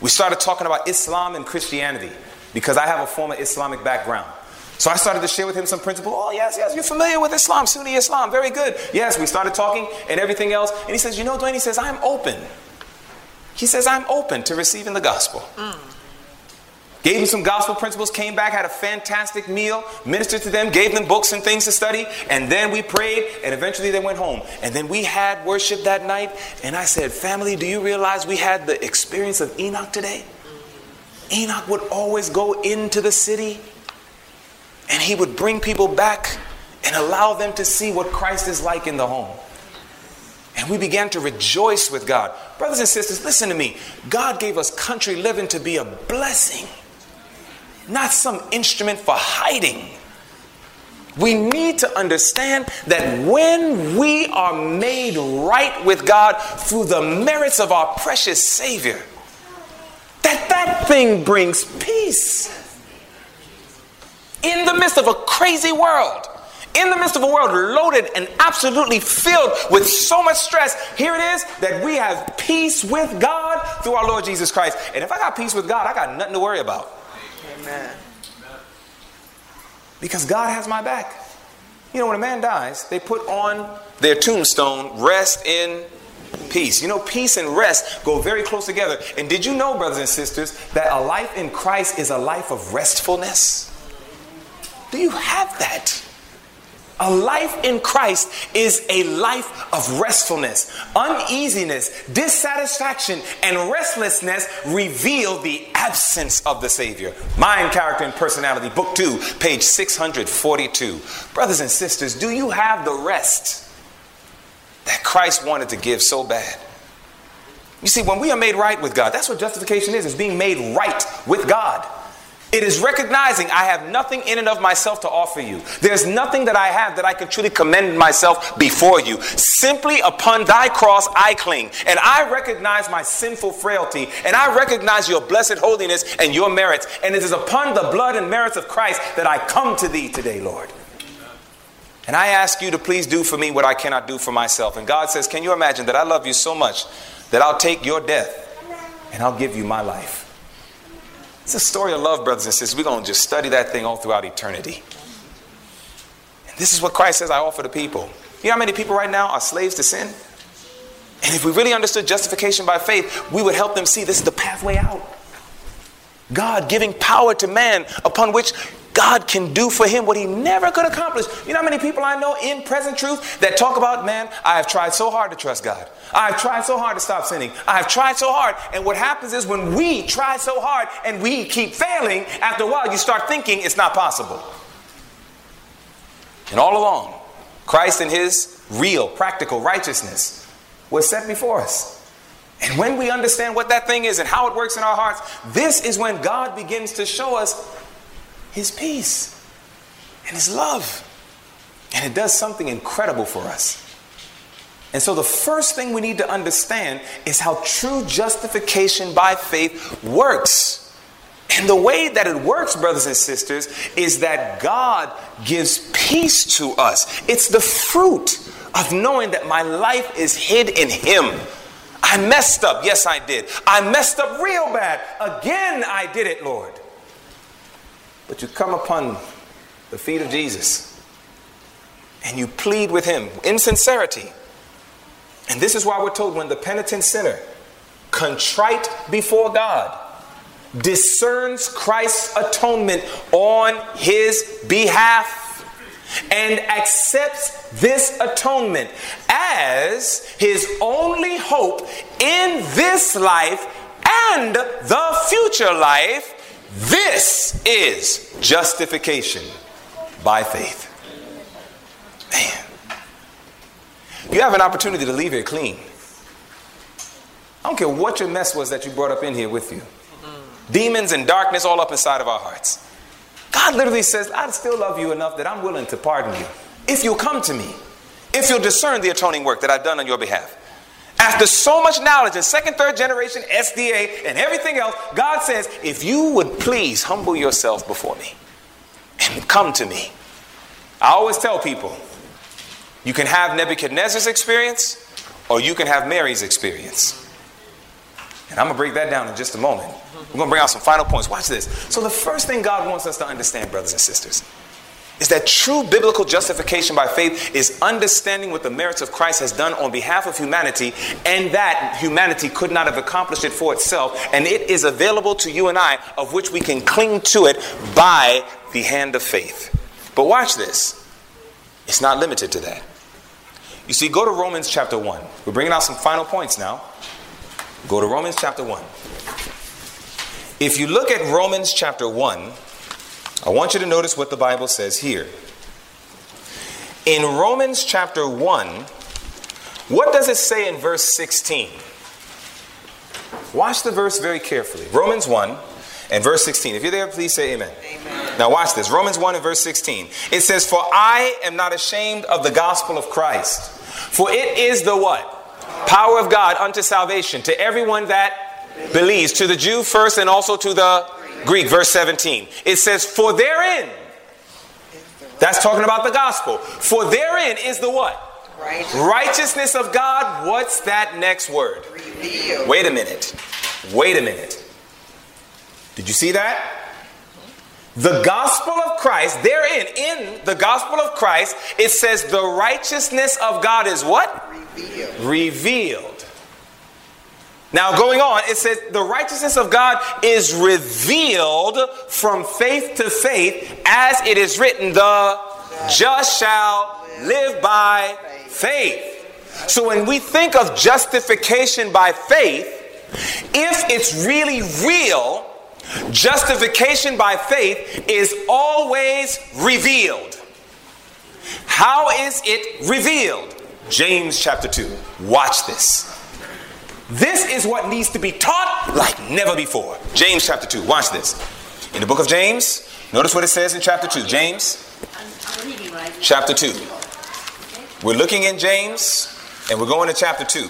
We started talking about Islam and Christianity because I have a former Islamic background. So I started to share with him some principles. Oh, yes, yes, you're familiar with Islam, Sunni Islam. Very good. Yes, we started talking and everything else. And he says, You know, Dwayne, he says, I'm open. He says, I'm open to receiving the gospel. Mm. Gave them some gospel principles, came back, had a fantastic meal, ministered to them, gave them books and things to study, and then we prayed, and eventually they went home. And then we had worship that night, and I said, Family, do you realize we had the experience of Enoch today? Enoch would always go into the city, and he would bring people back and allow them to see what Christ is like in the home. And we began to rejoice with God. Brothers and sisters, listen to me. God gave us country living to be a blessing not some instrument for hiding. We need to understand that when we are made right with God through the merits of our precious Savior, that that thing brings peace. In the midst of a crazy world, in the midst of a world loaded and absolutely filled with so much stress, here it is that we have peace with God through our Lord Jesus Christ. And if I got peace with God, I got nothing to worry about. Amen. Because God has my back. You know, when a man dies, they put on their tombstone, rest in peace. You know, peace and rest go very close together. And did you know, brothers and sisters, that a life in Christ is a life of restfulness? Do you have that? A life in Christ is a life of restfulness. Uneasiness, dissatisfaction, and restlessness reveal the absence of the Savior. Mind, Character, and Personality, Book 2, page 642. Brothers and sisters, do you have the rest that Christ wanted to give so bad? You see, when we are made right with God, that's what justification is, is being made right with God. It is recognizing I have nothing in and of myself to offer you. There's nothing that I have that I can truly commend myself before you. Simply upon thy cross I cling. And I recognize my sinful frailty. And I recognize your blessed holiness and your merits. And it is upon the blood and merits of Christ that I come to thee today, Lord. And I ask you to please do for me what I cannot do for myself. And God says, Can you imagine that I love you so much that I'll take your death and I'll give you my life? It's a story of love, brothers and sisters. We're going to just study that thing all throughout eternity. And this is what Christ says I offer to people. You know how many people right now are slaves to sin? And if we really understood justification by faith, we would help them see this is the pathway out. God giving power to man upon which God can do for him what he never could accomplish. You know how many people I know in present truth that talk about, man, I have tried so hard to trust God. I have tried so hard to stop sinning. I have tried so hard. And what happens is when we try so hard and we keep failing, after a while you start thinking it's not possible. And all along, Christ and his real, practical righteousness was set before us. And when we understand what that thing is and how it works in our hearts, this is when God begins to show us his peace and His love. And it does something incredible for us. And so, the first thing we need to understand is how true justification by faith works. And the way that it works, brothers and sisters, is that God gives peace to us. It's the fruit of knowing that my life is hid in Him. I messed up. Yes, I did. I messed up real bad. Again, I did it, Lord. But you come upon the feet of Jesus and you plead with him in sincerity. And this is why we're told when the penitent sinner, contrite before God, discerns Christ's atonement on his behalf and accepts this atonement as his only hope in this life and the future life, this is justification by faith. Man. You have an opportunity to leave here clean. I don't care what your mess was that you brought up in here with you. Demons and darkness all up inside of our hearts. God literally says, I still love you enough that I'm willing to pardon you. If you'll come to me, if you'll discern the atoning work that I've done on your behalf. After so much knowledge in second, third generation, SDA, and everything else, God says, if you would please humble yourself before me and come to me. I always tell people, you can have Nebuchadnezzar's experience or you can have Mary's experience. And I'm going to break that down in just a moment. We're going to bring out some final points. Watch this. So, the first thing God wants us to understand, brothers and sisters, is that true biblical justification by faith is understanding what the merits of Christ has done on behalf of humanity and that humanity could not have accomplished it for itself and it is available to you and I of which we can cling to it by the hand of faith. But watch this. It's not limited to that. You see, go to Romans chapter 1. We're bringing out some final points now. Go to Romans chapter 1. If you look at Romans chapter 1, I want you to notice what the Bible says here. In Romans chapter 1, what does it say in verse 16? Watch the verse very carefully. Romans 1 and verse 16. If you're there, please say amen. amen. Now, watch this. Romans 1 and verse 16. It says, For I am not ashamed of the gospel of Christ, for it is the what? Power of God unto salvation to everyone that believes, to the Jew first and also to the Greek, verse 17. It says, For therein That's talking about the gospel. For therein is the what? Righteous. Righteousness of God. What's that next word? Revealed. Wait a minute. Wait a minute. Did you see that? The gospel of Christ, therein, in the gospel of Christ, it says the righteousness of God is what? Revealed. Revealed. Now, going on, it says the righteousness of God is revealed from faith to faith, as it is written, the just shall live by faith. So, when we think of justification by faith, if it's really real, justification by faith is always revealed. How is it revealed? James chapter 2. Watch this. This is what needs to be taught like never before. James chapter 2. Watch this. In the book of James, notice what it says in chapter 2. James chapter 2. We're looking in James and we're going to chapter 2.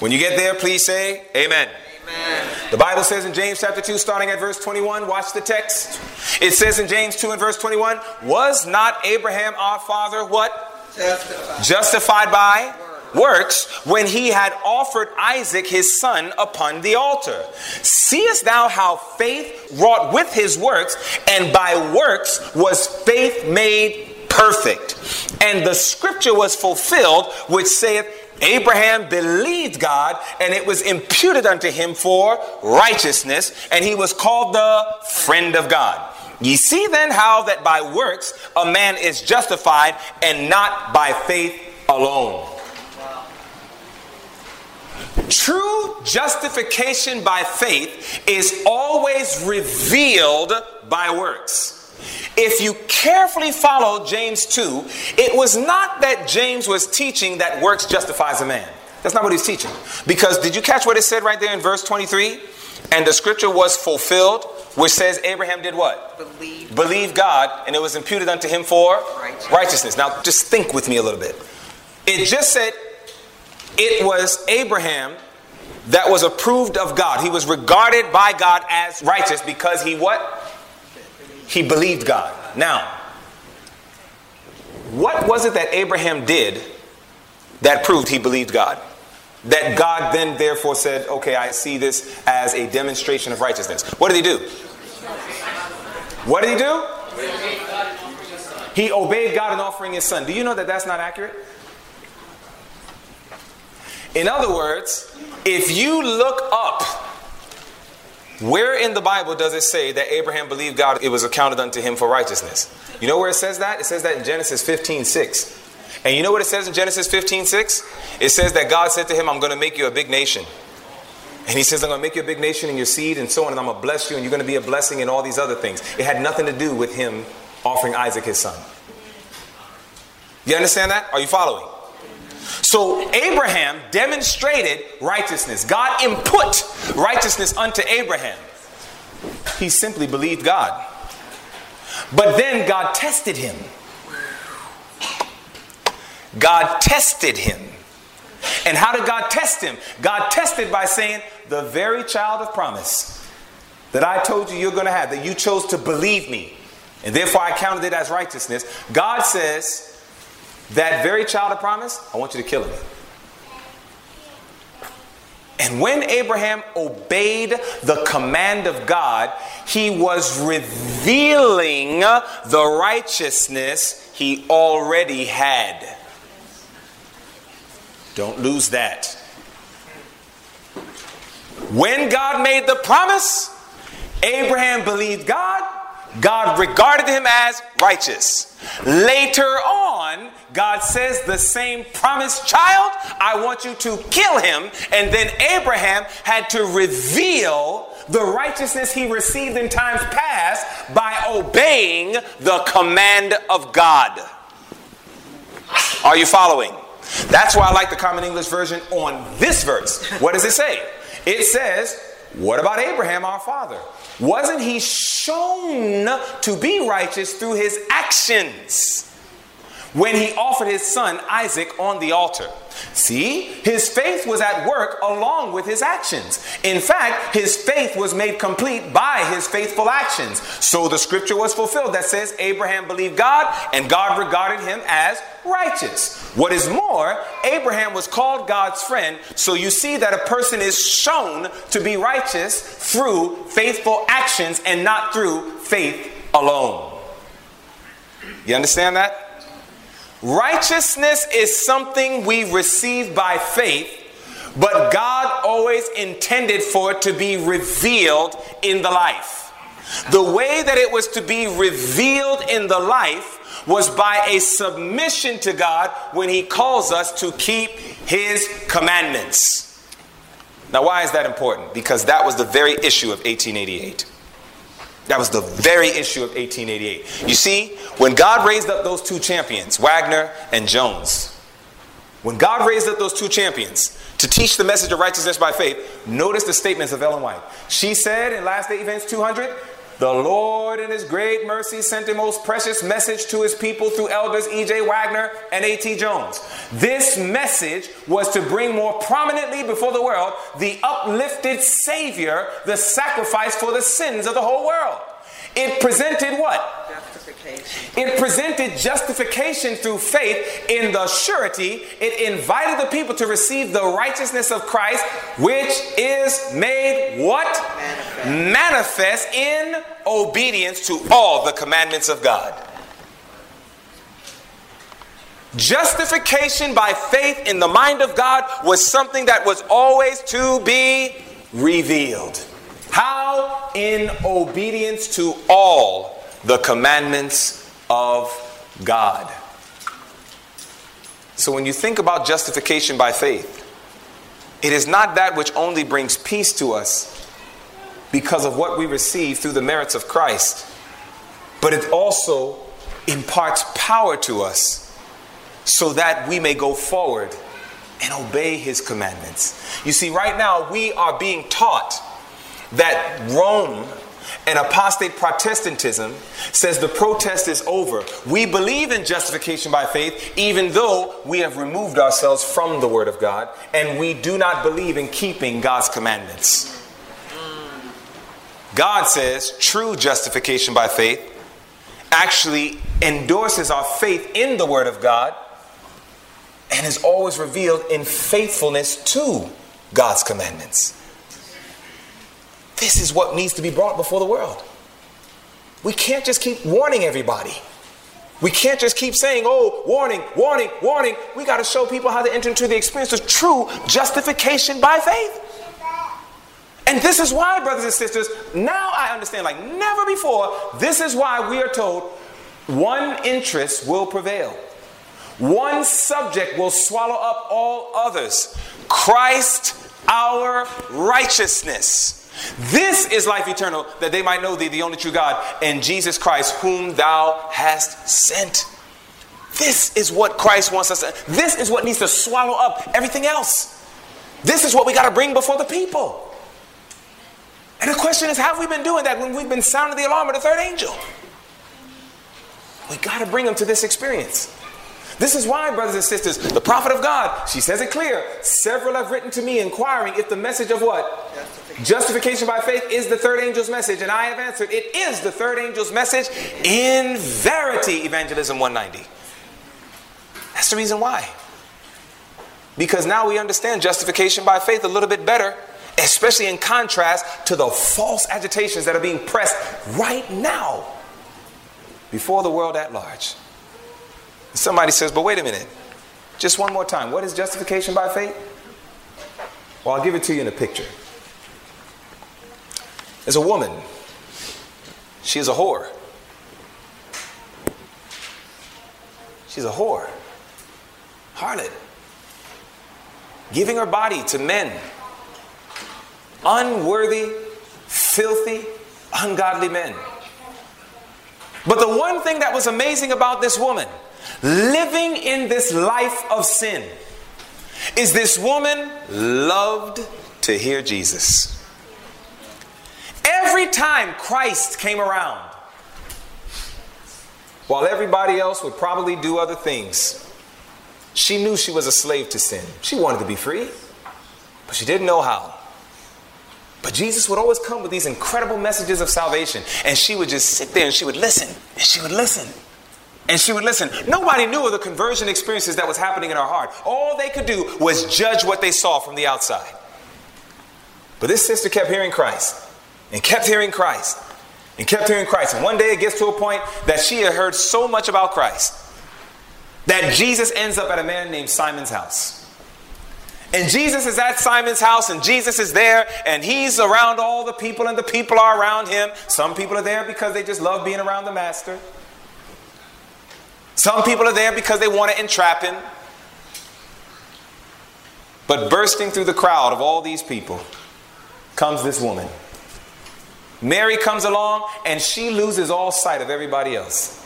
When you get there, please say amen. Amen. The Bible says in James chapter 2, starting at verse 21, watch the text. It says in James 2 and verse 21, was not Abraham our father what? Justified. Justified by works when he had offered Isaac his son upon the altar. Seest thou how faith wrought with his works, and by works was faith made perfect. And the scripture was fulfilled, which saith, Abraham believed God, and it was imputed unto him for righteousness, and he was called the friend of God. Ye see then how that by works a man is justified, and not by faith alone. True justification by faith is always revealed by works. If you carefully follow James 2, it was not that James was teaching that works justifies a man. That's not what he's teaching. Because did you catch what it said right there in verse 23? And the scripture was fulfilled, which says Abraham did what? Believe. Believed God, and it was imputed unto him for Righteousness. righteousness. Now, just think with me a little bit. It just said it was Abraham that was approved of God. He was regarded by God as righteous because he what? He believed God. Now, what was it that Abraham did that proved he believed God? That God then therefore said, okay, I see this as a demonstration of righteousness. What did he do? What did he do? He obeyed God in offering his son. Do you know that that's not accurate? In other words, if you look up, where in the Bible does it say that Abraham believed God, it was accounted unto him for righteousness? You know where it says that? It says that in Genesis 15 6. And you know what it says in Genesis 15 6? It says that God said to him, I'm going to make you a big nation. And he says, I'm going to make you a big nation in your seed and so on, and I'm going to bless you, and you're going to be a blessing and all these other things. It had nothing to do with him offering Isaac his son. You understand that? Are you following? So Abraham demonstrated righteousness. God input righteousness unto Abraham. He simply believed God. But then God tested him. God tested him. And how did God test him? God tested by saying, The very child of promise that I told you you're going to have, that you chose to believe me, and therefore I counted it as righteousness. God says, That very child of promise, I want you to kill him. And when Abraham obeyed the command of God, he was revealing the righteousness he already had. Don't lose that. When God made the promise, Abraham believed God. God regarded him as righteous. Later on, God says, The same promised child, I want you to kill him. And then Abraham had to reveal the righteousness he received in times past by obeying the command of God. Are you following? That's why I like the Common English Version on this verse. What does it say? It says, What about Abraham, our father? Wasn't he shown to be righteous through his actions? When he offered his son Isaac on the altar. See, his faith was at work along with his actions. In fact, his faith was made complete by his faithful actions. So the scripture was fulfilled that says Abraham believed God and God regarded him as righteous. What is more, Abraham was called God's friend. So you see that a person is shown to be righteous through faithful actions and not through faith alone. You understand that? Righteousness is something we receive by faith, but God always intended for it to be revealed in the life. The way that it was to be revealed in the life was by a submission to God when He calls us to keep His commandments. Now, why is that important? Because that was the very issue of 1888. That was the very issue of 1888. You see, when God raised up those two champions, Waggoner and Jones, when God raised up those two champions to teach the message of righteousness by faith, notice the statements of Ellen White. She said in Last Day Events 200, the Lord in His great mercy sent a most precious message to His people through elders E.J. Waggoner and A.T. Jones. This message was to bring more prominently before the world the uplifted Savior, the sacrifice for the sins of the whole world. It presented what? It presented justification through faith in the surety. It invited the people to receive the righteousness of Christ, which is made what? Manifest, Manifest in obedience to all the commandments of God. Justification by faith in the mind of God was something that was always to be revealed. How? In obedience to all the commandments of God. So when you think about justification by faith, it is not that which only brings peace to us because of what we receive through the merits of Christ, but it also imparts power to us so that we may go forward and obey his commandments. You see, right now we are being taught that Rome and apostate Protestantism says the protest is over. We believe in justification by faith, even though we have removed ourselves from the Word of God, and we do not believe in keeping God's commandments. God says true justification by faith actually endorses our faith in the Word of God and is always revealed in faithfulness to God's commandments. This is what needs to be brought before the world. We can't just keep warning everybody. We can't just keep saying, oh, warning, warning, warning. We got to show people how to enter into the experience of true justification by faith. And this is why, brothers and sisters, now I understand like never before, this is why we are told one interest will prevail. One subject will swallow up all others Christ, our righteousness. This is life eternal, that they might know thee, the only true God, and Jesus Christ, whom thou hast sent. This is what Christ wants us to, this is what needs to swallow up everything else. This is what we got to bring before the people. And the question is, have we been doing that when we've been sounding the alarm of the third angel? We got to bring them to this experience. This is why, brothers and sisters, the prophet of God, she says it clear. Several have written to me inquiring if the message of what? Justification. Justification by faith is the third angel's message. And I have answered, it is the third angel's message in verity, Evangelism 190. That's the reason why. Because now we understand justification by faith a little bit better, especially in contrast to the false agitations that are being pressed right now before the world at large. Somebody says, but wait a minute. Just one more time. What is justification by faith? Well, I'll give it to you in a picture. There's a woman. She is a whore. She's a whore. Harlot. Giving her body to men. Unworthy, filthy, ungodly men. But the one thing that was amazing about this woman living in this life of sin is this woman loved to hear Jesus. Every time Christ came around, while everybody else would probably do other things. She knew she was a slave to sin. She wanted to be free, but she didn't know how. But Jesus would always come with these incredible messages of salvation, and she would just sit there and she would listen, and she would listen. And she would listen. Nobody knew of the conversion experiences that was happening in her heart. All they could do was judge what they saw from the outside. But this sister kept hearing Christ and kept hearing Christ and kept hearing Christ. And one day it gets to a point that she had heard so much about Christ that Jesus ends up at a man named Simon's house. And Jesus is at Simon's house, and Jesus is there, and he's around all the people, and the people are around him. Some people are there because they just love being around the master. Some people are there because they want to entrap him. But bursting through the crowd of all these people comes this woman. Mary comes along and she loses all sight of everybody else.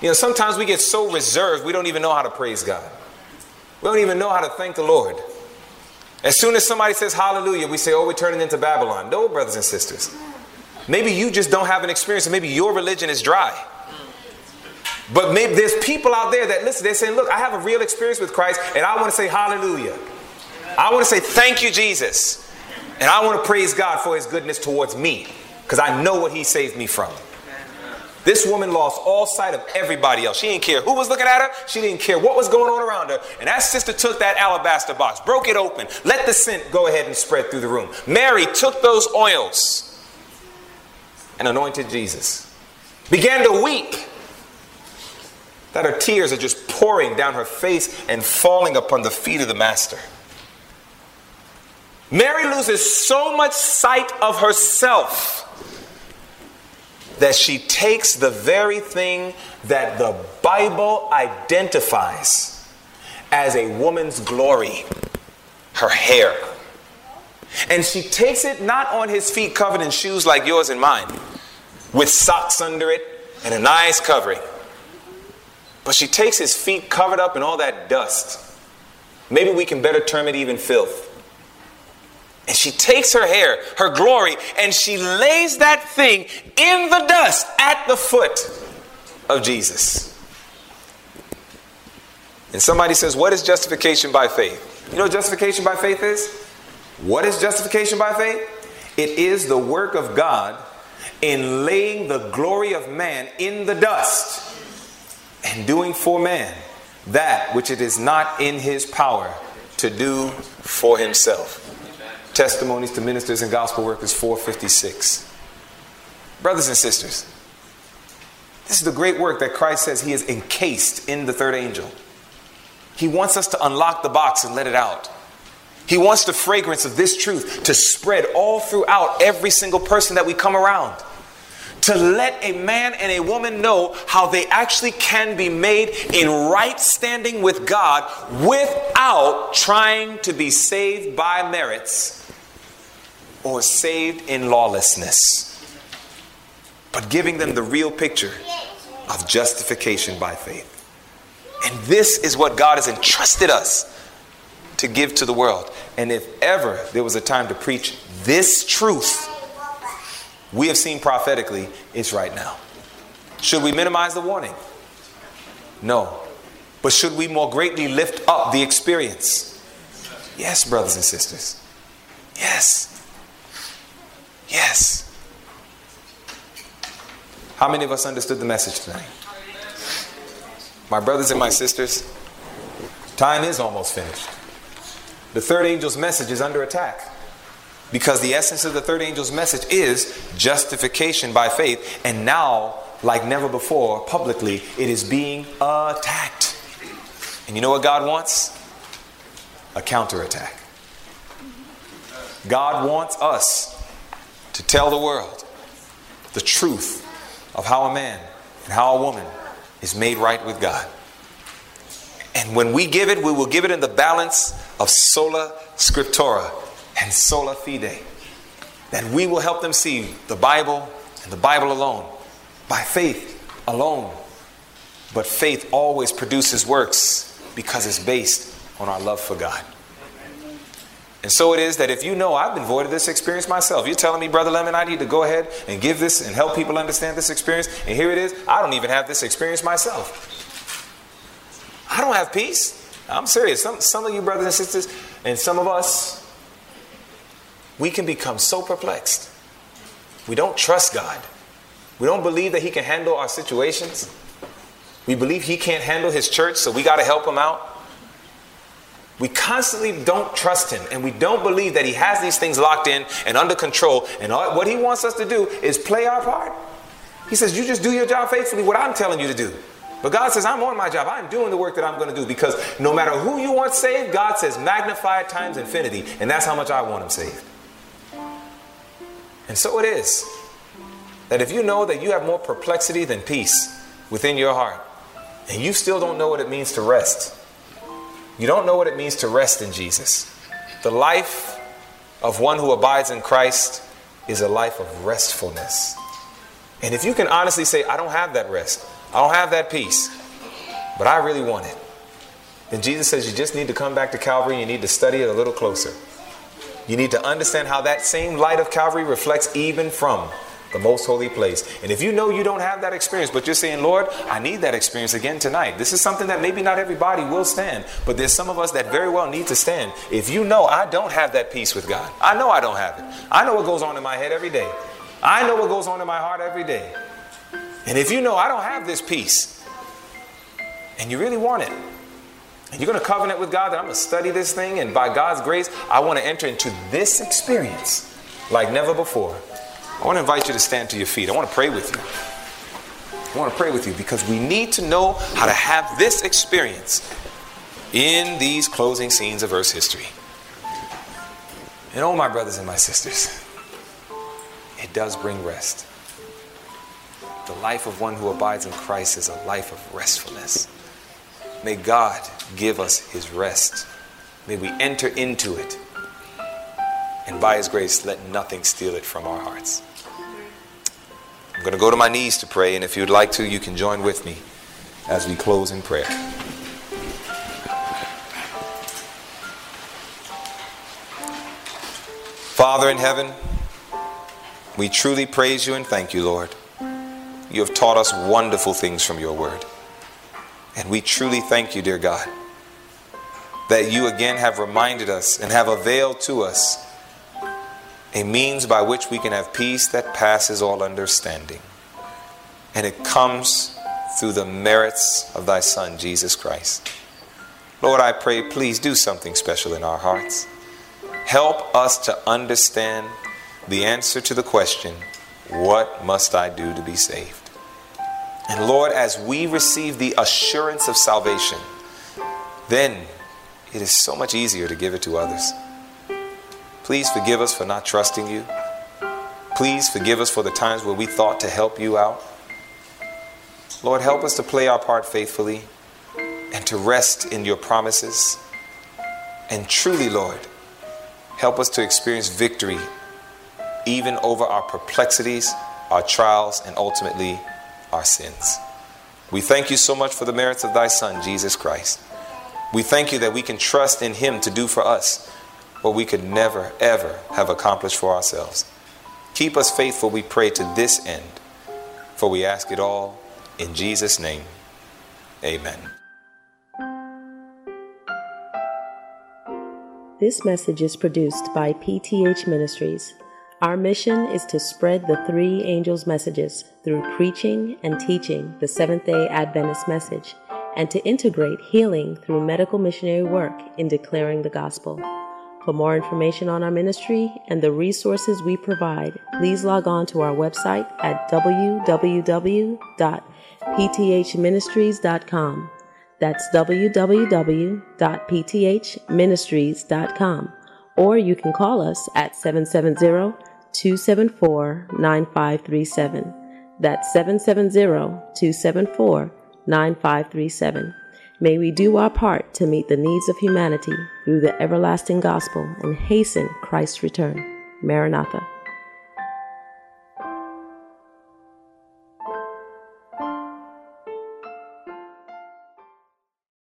You know, sometimes we get so reserved, we don't even know how to praise God. We don't even know how to thank the Lord. As soon as somebody says hallelujah, we say, oh, we're turning into Babylon. No, brothers and sisters. Maybe you just don't have an experience, and maybe your religion is dry. But maybe there's people out there that listen, they're saying, Look, I have a real experience with Christ, and I want to say hallelujah. I want to say thank you, Jesus. And I want to praise God for his goodness towards me because I know what he saved me from. This woman lost all sight of everybody else. She didn't care who was looking at her. She didn't care what was going on around her. And that sister took that alabaster box, broke it open, let the scent go ahead and spread through the room. Mary took those oils and anointed Jesus. Began to weep that her tears are just pouring down her face and falling upon the feet of the Master. Mary loses so much sight of herself that she takes the very thing that the Bible identifies as a woman's glory her hair. And she takes it not on his feet covered in shoes like yours and mine, with socks under it and a nice covering. But she takes his feet covered up in all that dust. Maybe we can better term it even filth. And she takes her hair, her glory, and she lays that thing in the dust at the foot of Jesus. And somebody says, What is justification by faith? You know what justification by faith is? What is justification by faith? It is the work of God in laying the glory of man in the dust and doing for man that which it is not in his power to do for himself. Testimonies to Ministers and Gospel Workers 456. Brothers and sisters, this is the great work that Christ says he is encased in the third angel. He wants us to unlock the box and let it out. He wants the fragrance of this truth to spread all throughout every single person that we come around. To let a man and a woman know how they actually can be made in right standing with God without trying to be saved by merits or saved in lawlessness, but giving them the real picture of justification by faith. And this is what God has entrusted us to give to the world. And if ever there was a time to preach this truth, we have seen prophetically, it's right now. Should we minimize the warning? No. But should we more greatly lift up the experience? Yes, brothers and sisters. Yes. Yes. How many of us understood the message tonight? My brothers and my sisters, time is almost finished. The third angel's message is under attack because the essence of the third angel's message is justification by faith. And now, like never before, publicly, it is being attacked. And you know what God wants? A counterattack. God wants us to tell the world the truth of how a man and how a woman is made right with God. And when we give it, we will give it in the balance of sola scriptura and sola fide. That we will help them see the Bible and the Bible alone, by faith alone. But faith always produces works because it's based on our love for God. And so it is that if you know I've been void of this experience myself, you're telling me, Brother Lemon, I need to go ahead and give this and help people understand this experience. And here it is, I don't even have this experience myself. I don't have peace. I'm serious. Some, some of you brothers and sisters, and some of us, we can become so perplexed. We don't trust God. We don't believe that He can handle our situations. We believe He can't handle His church, so we got to help Him out. We constantly don't trust Him, and we don't believe that He has these things locked in and under control. And all, what He wants us to do is play our part. He says, You just do your job faithfully, what I'm telling you to do. But God says, I'm on my job. I'm doing the work that I'm going to do because no matter who you want saved, God says, magnify times infinity. And that's how much I want him saved. And so it is that if you know that you have more perplexity than peace within your heart, and you still don't know what it means to rest, you don't know what it means to rest in Jesus. The life of one who abides in Christ is a life of restfulness. And if you can honestly say, I don't have that rest, I don't have that peace, but I really want it. Then Jesus says you just need to come back to Calvary and you need to study it a little closer. You need to understand how that same light of Calvary reflects even from the most holy place. And if you know you don't have that experience, but you're saying, Lord, I need that experience again tonight. This is something that maybe not everybody will stand, but there's some of us that very well need to stand. If you know I don't have that peace with God, I know I don't have it. I know what goes on in my head every day. I know what goes on in my heart every day. And if you know I don't have this peace and you really want it, and you're going to covenant with God that I'm going to study this thing, and by God's grace, I want to enter into this experience like never before. I want to invite you to stand to your feet. I want to pray with you. I want to pray with you because we need to know how to have this experience in these closing scenes of Earth's history. And oh, my brothers and my sisters, it does bring rest. The life of one who abides in Christ is a life of restfulness. May God give us his rest. May we enter into it. And by his grace, let nothing steal it from our hearts. I'm going to go to my knees to pray, and if you'd like to, you can join with me as we close in prayer. Father in heaven, we truly praise you and thank you, Lord. You have taught us wonderful things from your word. And we truly thank you, dear God, that you again have reminded us and have availed to us a means by which we can have peace that passes all understanding. And it comes through the merits of thy Son, Jesus Christ. Lord, I pray, please do something special in our hearts. Help us to understand the answer to the question, What must I do to be saved? And Lord, as we receive the assurance of salvation, then it is so much easier to give it to others. Please forgive us for not trusting you. Please forgive us for the times where we thought to help you out. Lord, help us to play our part faithfully and to rest in your promises. And truly, Lord, help us to experience victory even over our perplexities, our trials, and ultimately our sins. We thank you so much for the merits of thy Son, Jesus Christ. We thank you that we can trust in him to do for us what we could never, ever have accomplished for ourselves. Keep us faithful, we pray, to this end, for we ask it all in Jesus' name. Amen. This message is produced by PTH Ministries. Our mission is to spread the three angels' messages through preaching and teaching the Seventh day Adventist message, and to integrate healing through medical missionary work in declaring the gospel. For more information on our ministry and the resources we provide, please log on to our website at www.pthministries.com. That's www.pthministries.com. Or you can call us at 770 274 9537. That's 770 274 9537. May we do our part to meet the needs of humanity through the everlasting gospel and hasten Christ's return. Maranatha.